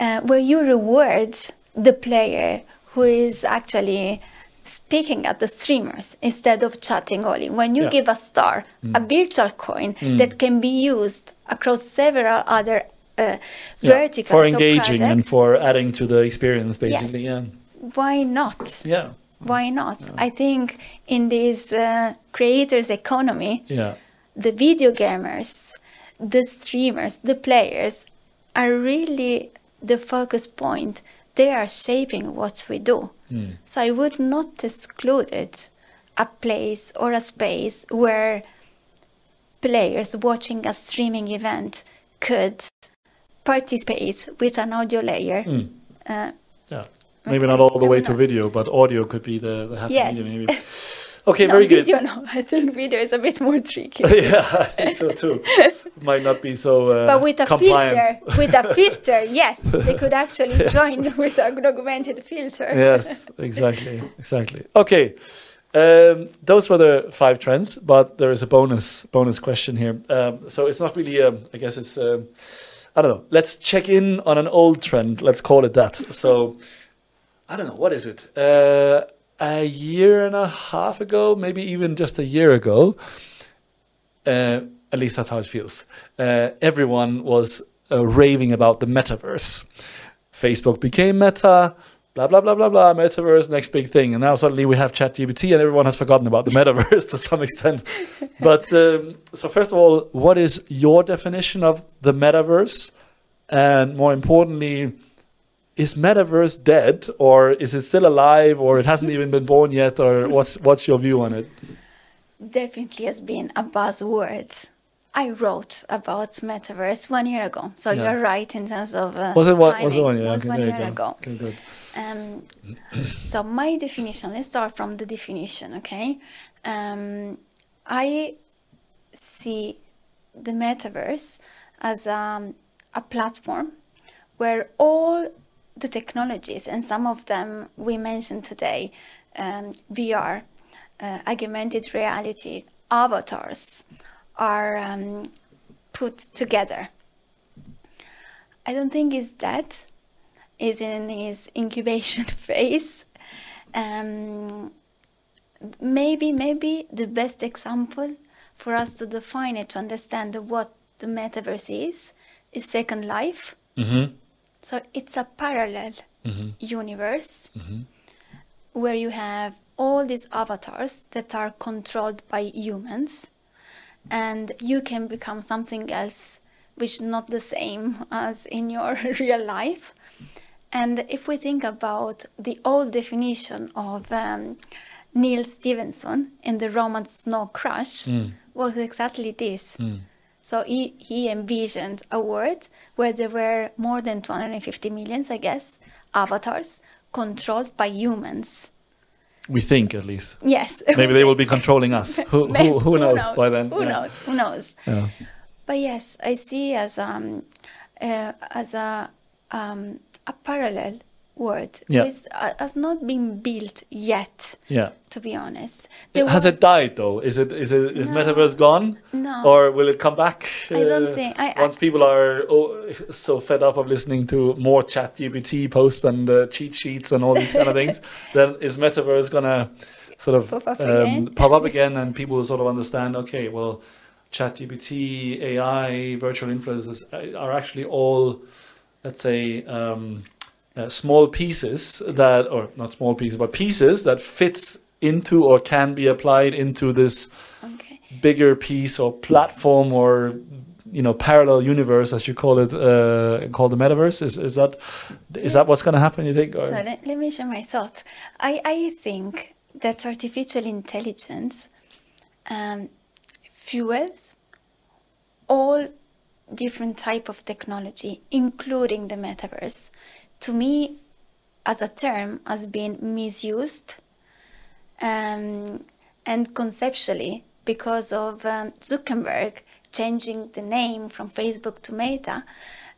uh, where you reward the player who is actually speaking at the streamers instead of chatting only. When you Yeah. give a star, a virtual coin that can be used across several other uh, Yeah, verticals for engaging and for adding to the experience, basically. Yeah. Why not? Yeah. Yeah. Why not? I think in this uh, creators economy, Yeah. the video gamers, the streamers, the players are really the focus point. They are shaping what we do. So I would not exclude it a place or a space where players watching a streaming event could participate with an audio layer. Uh, Yeah. Maybe not all the way to video, but audio could be the, the happy Yes. medium, maybe. Okay, no, very good. video, no. I think video is a bit more tricky. yeah, I think so too. Might not be so uh, But with a compliant. filter, with a filter, yes, they could actually Yes. join with an augmented filter. yes, exactly, exactly. Okay, um, those were the five trends, but there is a bonus bonus question here. Um, so it's not really. Um, I guess it's. Um, I don't know. Let's check in on an old trend. Let's call it that. So I don't know what is it. Uh, a year and a half ago, maybe even just a year ago. Uh, at least that's how it feels. Uh, everyone was uh, raving about the metaverse. Facebook became Meta, blah blah blah blah blah. Metaverse, next big thing, and now suddenly we have ChatGPT, and everyone has forgotten about the metaverse to some extent. But um, so first of all, what is your definition of the metaverse, and more importantly, is metaverse dead, or is it still alive, or it hasn't even been born yet, or what's what's your view on it? Definitely has been a buzzword. I wrote about metaverse one year ago, so Yeah. you're right in terms of uh, Was it what? Was it one? Yeah, was okay, one year go. ago. Okay, good. Um, so my definition. Let's start from the definition. Okay, um, I see the metaverse as um, a platform where all the technologies and some of them we mentioned today, um, VR, uh, augmented reality, avatars, are um, put together. I don't think it's dead is in his incubation phase. Um, maybe, maybe the best example for us to define it, to understand what the metaverse is, is Second Life. Mm-hmm. So it's a parallel Mm-hmm. universe where you have all these avatars that are controlled by humans, and you can become something else which is not the same as in your real life. And if we think about the old definition of um, Neal Stephenson in the romance Snow Crash, was exactly this. So he, he envisioned a world where there were more than 250 millions, I guess, avatars controlled by humans. We think, at least. Yes. Maybe they will be controlling us. Who, who, who knows by then? Who Yeah. knows? Who knows? Yeah. But yes, I see as um uh, as a um a parallel world Yeah. uh, has not been built yet. Yeah. To be honest, There Has it died though? Is it is it is No. metaverse gone? No. Or will it come back? I don't uh, think- I- I- once people are oh, so fed up of listening to more chat GPT posts and uh, cheat sheets and all these kind of things, then is metaverse gonna sort of Pop up um, again? pop up again and people will sort of understand, okay, well, chat GPT, AI, virtual influencers uh, are actually all, let's say, um, uh, small pieces that, or not small pieces, but pieces that fits into or can be applied into this okay. bigger piece or platform or you know parallel universe as you call it uh, called the metaverse is is that is that what's going to happen you think or? So let, let me share my thought. I, I think that artificial intelligence um, fuels all different type of technology, including the metaverse. To me, as a term, has been misused, um, and conceptually because of um, Zuckerberg changing the name from Facebook to Meta,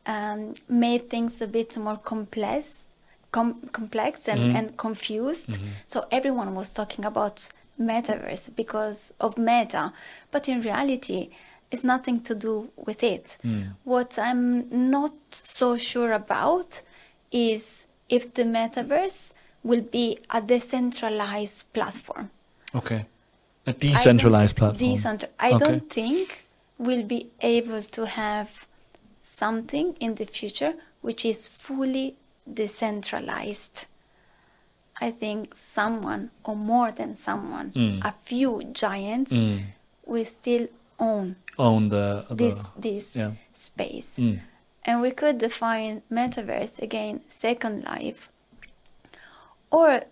um, made things a bit more complex, com- complex and, and confused. So everyone was talking about metaverse because of Meta, but in reality, it's nothing to do with it. Mm. What I'm not so sure about is if the metaverse will be a decentralized platform. Okay. A I don't- decentralized platform. Decentr- I Okay. don't think we'll be able to have something in the future which is fully decentralized. I think someone, or more than someone, Mm. a few giants, Mm. will still own Own the, the this this yeah. space. Mm. And we could define metaverse again, Second Life. Or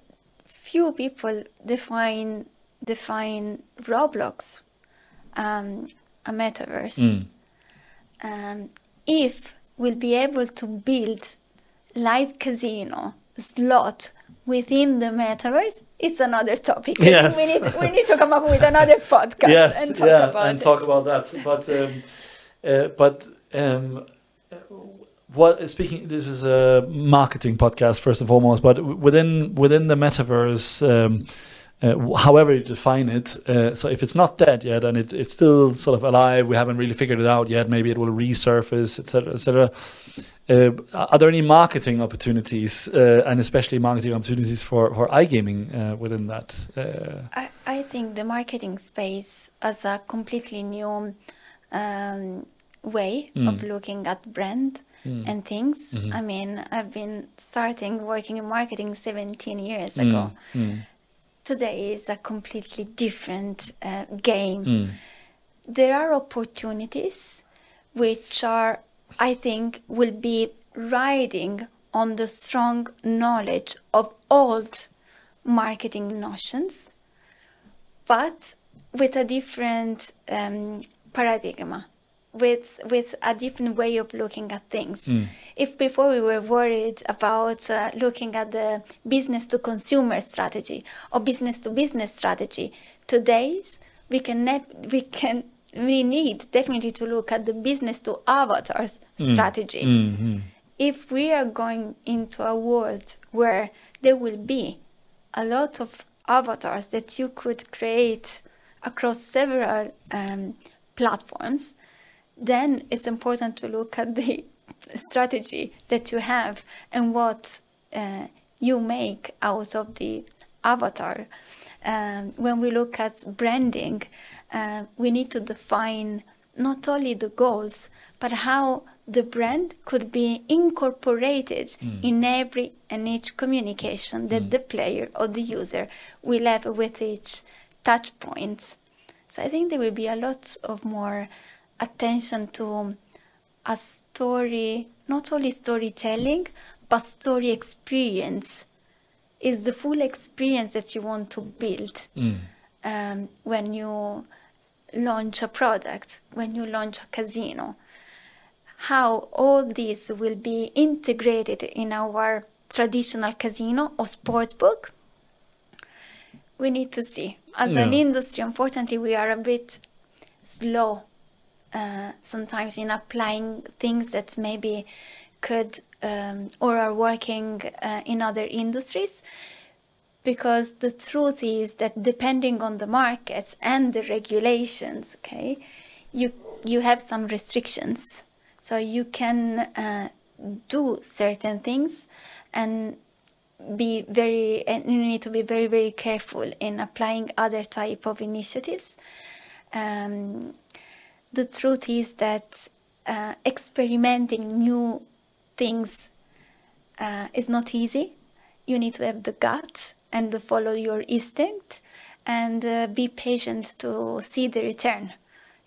few people define define Roblox um, a metaverse. Mm. Um, if we'll be able to build live casino slot within the metaverse, it's another topic. Yes. we need we need to come up with another podcast yes, and talk yeah, about and it. talk about that. But um, uh, but um, what speaking? This is a marketing podcast first and foremost. But within within the metaverse. Um, uh, however you define it, uh, so if it's not dead yet and it, it's still sort of alive, we haven't really figured it out yet. Maybe it will resurface, etc., etc. Uh, are there any marketing opportunities, uh, and especially marketing opportunities for for iGaming uh, within that? Uh, I, I think the marketing space as a completely new um, way of Mm. looking at brand mm, and things. Mhm. I mean, I've been starting working in marketing 17 years mm, ago. mm, Today is a completely different uh, game. mm. There are opportunities which are, I think, will be riding on the strong knowledge of old marketing notions, but with a different um, paradigm, with with a different way of looking at things. Mm. If before we were worried about uh, looking at the business to consumer strategy or business to business strategy, today's we can nev- we can we need definitely to look at the business to avatars strategy Mm, mm. if we are going into a world where there will be a lot of avatars that you could create across several um, platforms, then it's important to look at the strategy that you have and what uh, you make out of the avatar. Um, when we look at branding, uh, we need to define not only the goals, but how the brand could be incorporated in every and each communication that the player or the user will have with each touch points. So I think there will be a lot of more attention to a story, not only storytelling, but story experience is the full experience that you want to build Mm. um, when you launch a product, when you launch a casino. How all this will be integrated in our traditional casino or sportsbook, we need to see. As an industry, unfortunately, we are a bit slow uh, sometimes in applying things that maybe could um, or are working uh, in other industries. Because the truth is that depending on the markets and the regulations okay you you have some restrictions. So you can uh, do certain things and be very and you need to be very very careful in applying other type of initiatives. Um, the truth is that uh, experimenting new things uh, is not easy. You need to have the gut and follow your instinct and uh, be patient to see the return.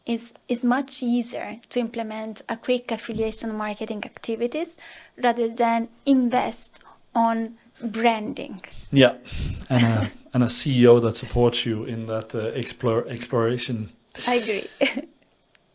It's, it's much easier to implement a quick affiliation marketing activities rather than invest on branding. Yeah, and a, and a CEO that supports you in that uh, explore exploration. I agree.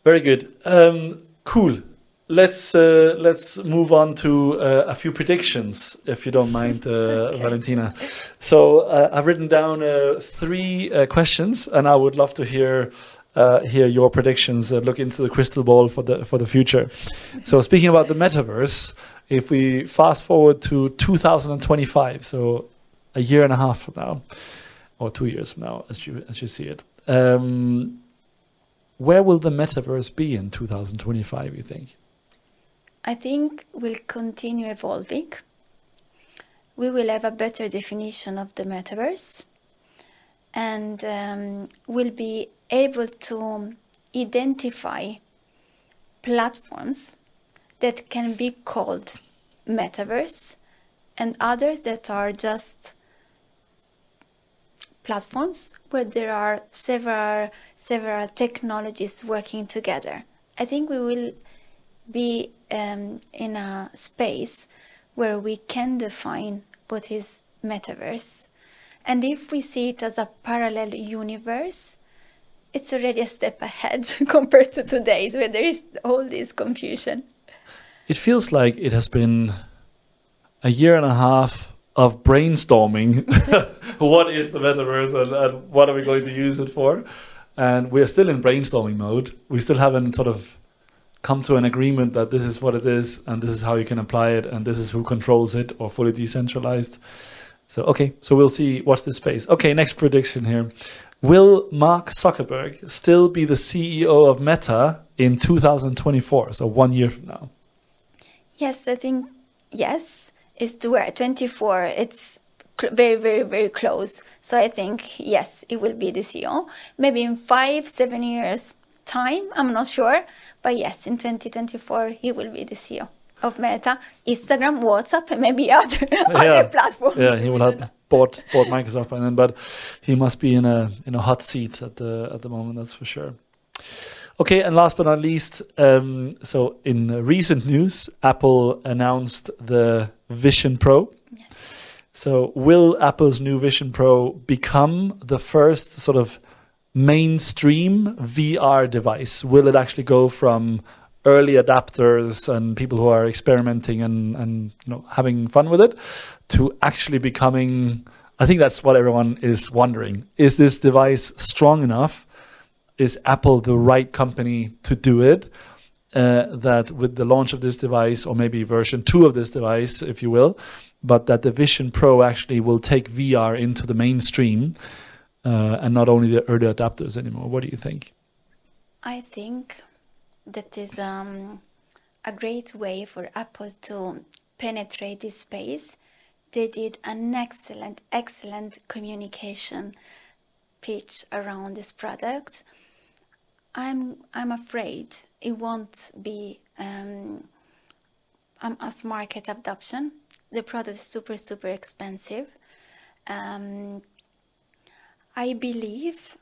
Very good. Um, cool. Let's uh, let's move on to uh, a few predictions, if you don't mind, uh, Okay. Valentina. So uh, I've written down uh, three uh, questions, and I would love to hear uh, hear your predictions. Look into the crystal ball for the for the future. So speaking about the metaverse, if we fast forward to 2025, so a year and a half from now, or two years from now, as you as you see it. Um, where will the metaverse be in 2025? You think? I think we'll continue evolving. We will have a better definition of the metaverse, and um, will be able to identify platforms that can be called metaverse and others that are just platforms where there are several several technologies working together. I think we will be um, in a space where we can define what is metaverse. And if we see it as a parallel universe, it's already a step ahead compared to today's where there is all this confusion. It feels like it has been a year and a half of brainstorming what is the metaverse and, and, what are we going to use it for? And we're still in brainstorming mode. We still haven't sort of come to an agreement that this is what it is and this is how you can apply it and this is who controls it or fully decentralized. So okay so we'll see watch this space. Okay next prediction here. Will mark zuckerberg still be the ceo of meta in 2024 so one year from now. Yes i think yes is to where 24 it's very very very close. So i think yes it will be the ceo maybe in five seven years time i'm not sure. But yes in 2024 he will be the ceo of meta. Instagram whatsapp and maybe other yeah. other platforms. Yeah he will have bought bought microsoft by then but he must be in a in a hot seat at the at the moment that's for sure. Okay, and last but not least, um, so in recent news, Apple announced the Vision Pro. So, will Apple's new Vision Pro become the first sort of mainstream VR device? Will it actually go from early adapters and people who are experimenting and, and you know having fun with it to actually becoming? I think that's what everyone is wondering. Is this device strong enough? is Apple the right company to do it? Uh, that with the launch of this device, or maybe version two of this device, if you will, but that the Vision Pro actually will take VR into the mainstream uh, and not only the early adapters anymore. What do you think? I think that is um, a great way for Apple to penetrate this space. They did an excellent, excellent communication pitch around this product I'm I'm afraid it won't be um, mass market adoption. The product is super super expensive. Um, I believe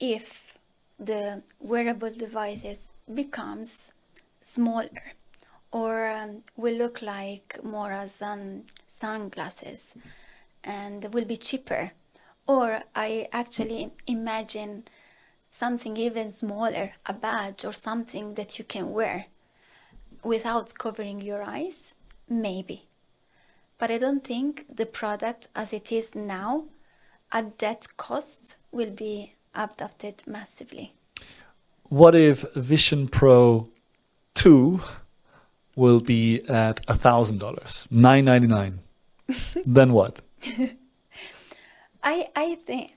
if the wearable devices becomes smaller or um, will look like more as um, sunglasses and will be cheaper or i actually imagine something even smaller, a badge or something that you can wear without covering your eyes? Maybe. But I don't think the product as it is now at that cost will be adopted massively. What if Vision Pro 2 will be at a thousand dollars, nine ninety nine? then what? I I think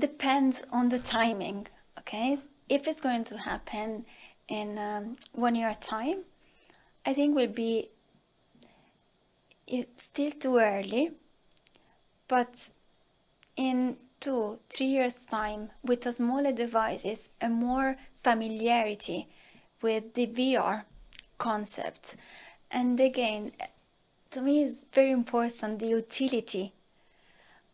depends on the timing. Okay, if it's going to happen in um, one year time, I think will be still too early, but in two, three years' time, with a smaller devices and more familiarity with the VR concept, and again, to me, it's very important the utility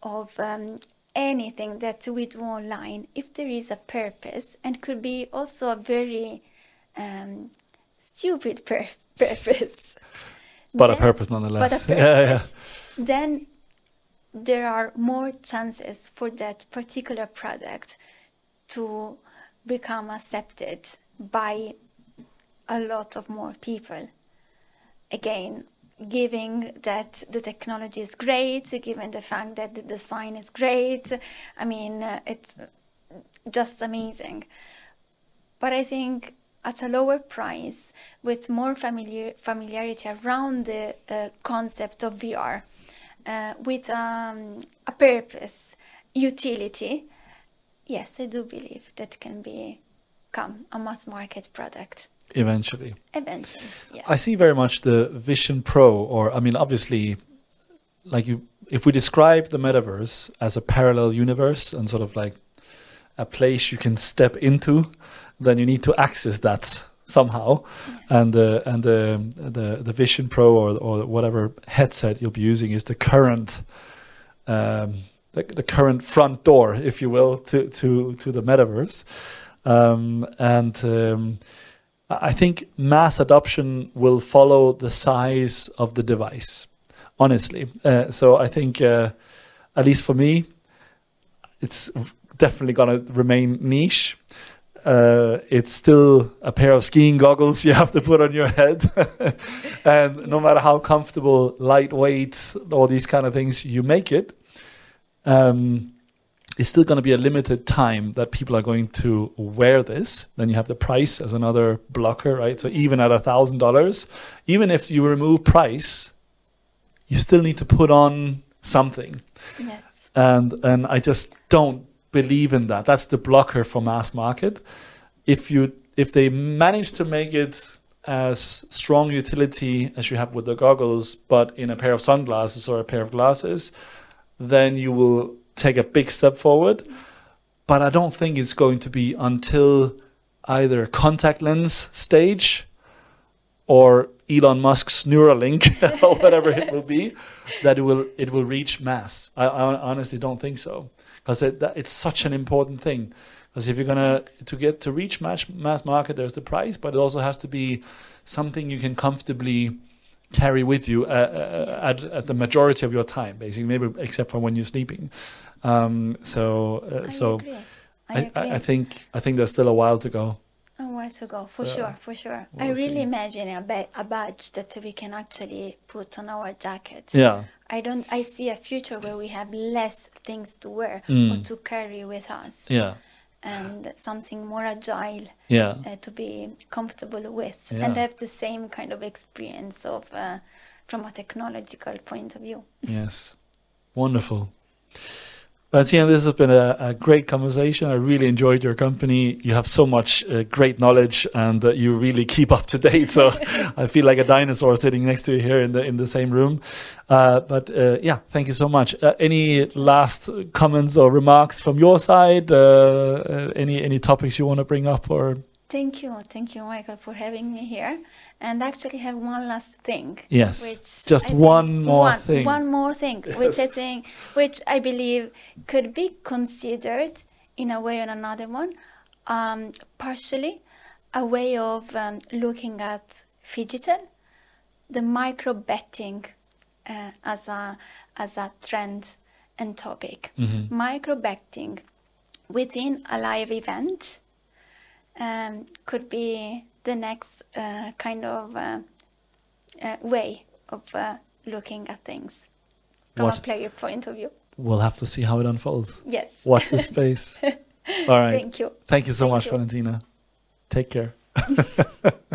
of um, anything that we do online if there is a purpose and could be also a very um, stupid pur- purpose. But then, a purpose nonetheless. but a purpose, yeah, yeah. then there are more chances for that particular product to become accepted by a lot of more people. Again giving that the technology is great, given the fact that the design is great. I mean, uh, it's just amazing. But I think at a lower price, with more familiar, familiarity around the uh, concept of VR, uh, with um, a purpose, utility, yes, I do believe that can be become a mass market product Eventually. eventually. Yes. I see very much the Vision Pro, or I mean, obviously, like you, if we describe the metaverse as a parallel universe and sort of like a place you can step into, then you need to access that somehow, and the and the the the Vision Pro or or whatever headset you'll be using is the current. Um, the, the current front door, if you will, to to to the metaverse, um, and um, I think mass adoption will follow the size of the device, honestly. Uh, so I think, uh, at least for me, it's definitely going to remain niche. Uh, it's still a pair of skiing goggles you have to put on your head. and no matter how comfortable, lightweight, all these kind of things you make it, um, it's still going to be a limited time that people are going to wear this. Then you have the price as another blocker, right? So even at a thousand dollars, even if you remove price, you still need to put on something. yes. And and I just don't believe in that. That's the blocker for mass market. If you if they manage to make it as strong utility as you have with the goggles, but in a pair of sunglasses or a pair of glasses, then you will take a big step forward. But I don't think it's going to be until either contact lens stage or Elon Musk's Neuralink or whatever it will be that it will it will reach mass. I, I honestly don't think so because it, it's such an important thing. Because if you're gonna to get to reach mass mass market, there's the price, but it also has to be something you can comfortably carry with you uh, uh, at, at the majority of your time, basically, maybe except for when you're sleeping. Um, so, uh, I so agree. I, I. I, I think I think there's still a while to go. A while to go, for Yeah. sure, for sure. I We'll really see. imagine a, ba- a badge that we can actually put on our jacket. Yeah, I don't. I see a future where we have less things to wear or Mm. to carry with us, yeah, and something more agile yeah, uh, to be comfortable with, Yeah. and have the same kind of experience of uh, from a technological point of view. yes, wonderful. Valentina, this has been a, a great conversation. I really enjoyed your company. You have so much uh, great knowledge, and uh, you really keep up to date. So I feel like a dinosaur sitting next to you here in the in the same room. Uh, but uh, yeah, thank you so much. Uh, any last comments or remarks from your side? Uh, any any topics you want to bring up or? Thank you, thank you, Michael, for having me here. And actually, have one last thing. Yes, which just I one more one, thing. One more thing, which I think, which I believe could be considered in a way or another one, um, partially a way of um, looking at digital, the micro betting uh, as a as a trend and topic. Mhm. Micro betting within a live event um, could be the next uh, kind of uh, uh, way of uh, looking at things from What? a player point of view. We'll have to see how it unfolds. Yes. Watch this space. All right. Thank you. Thank you so Thank much, you. Valentina. Take care.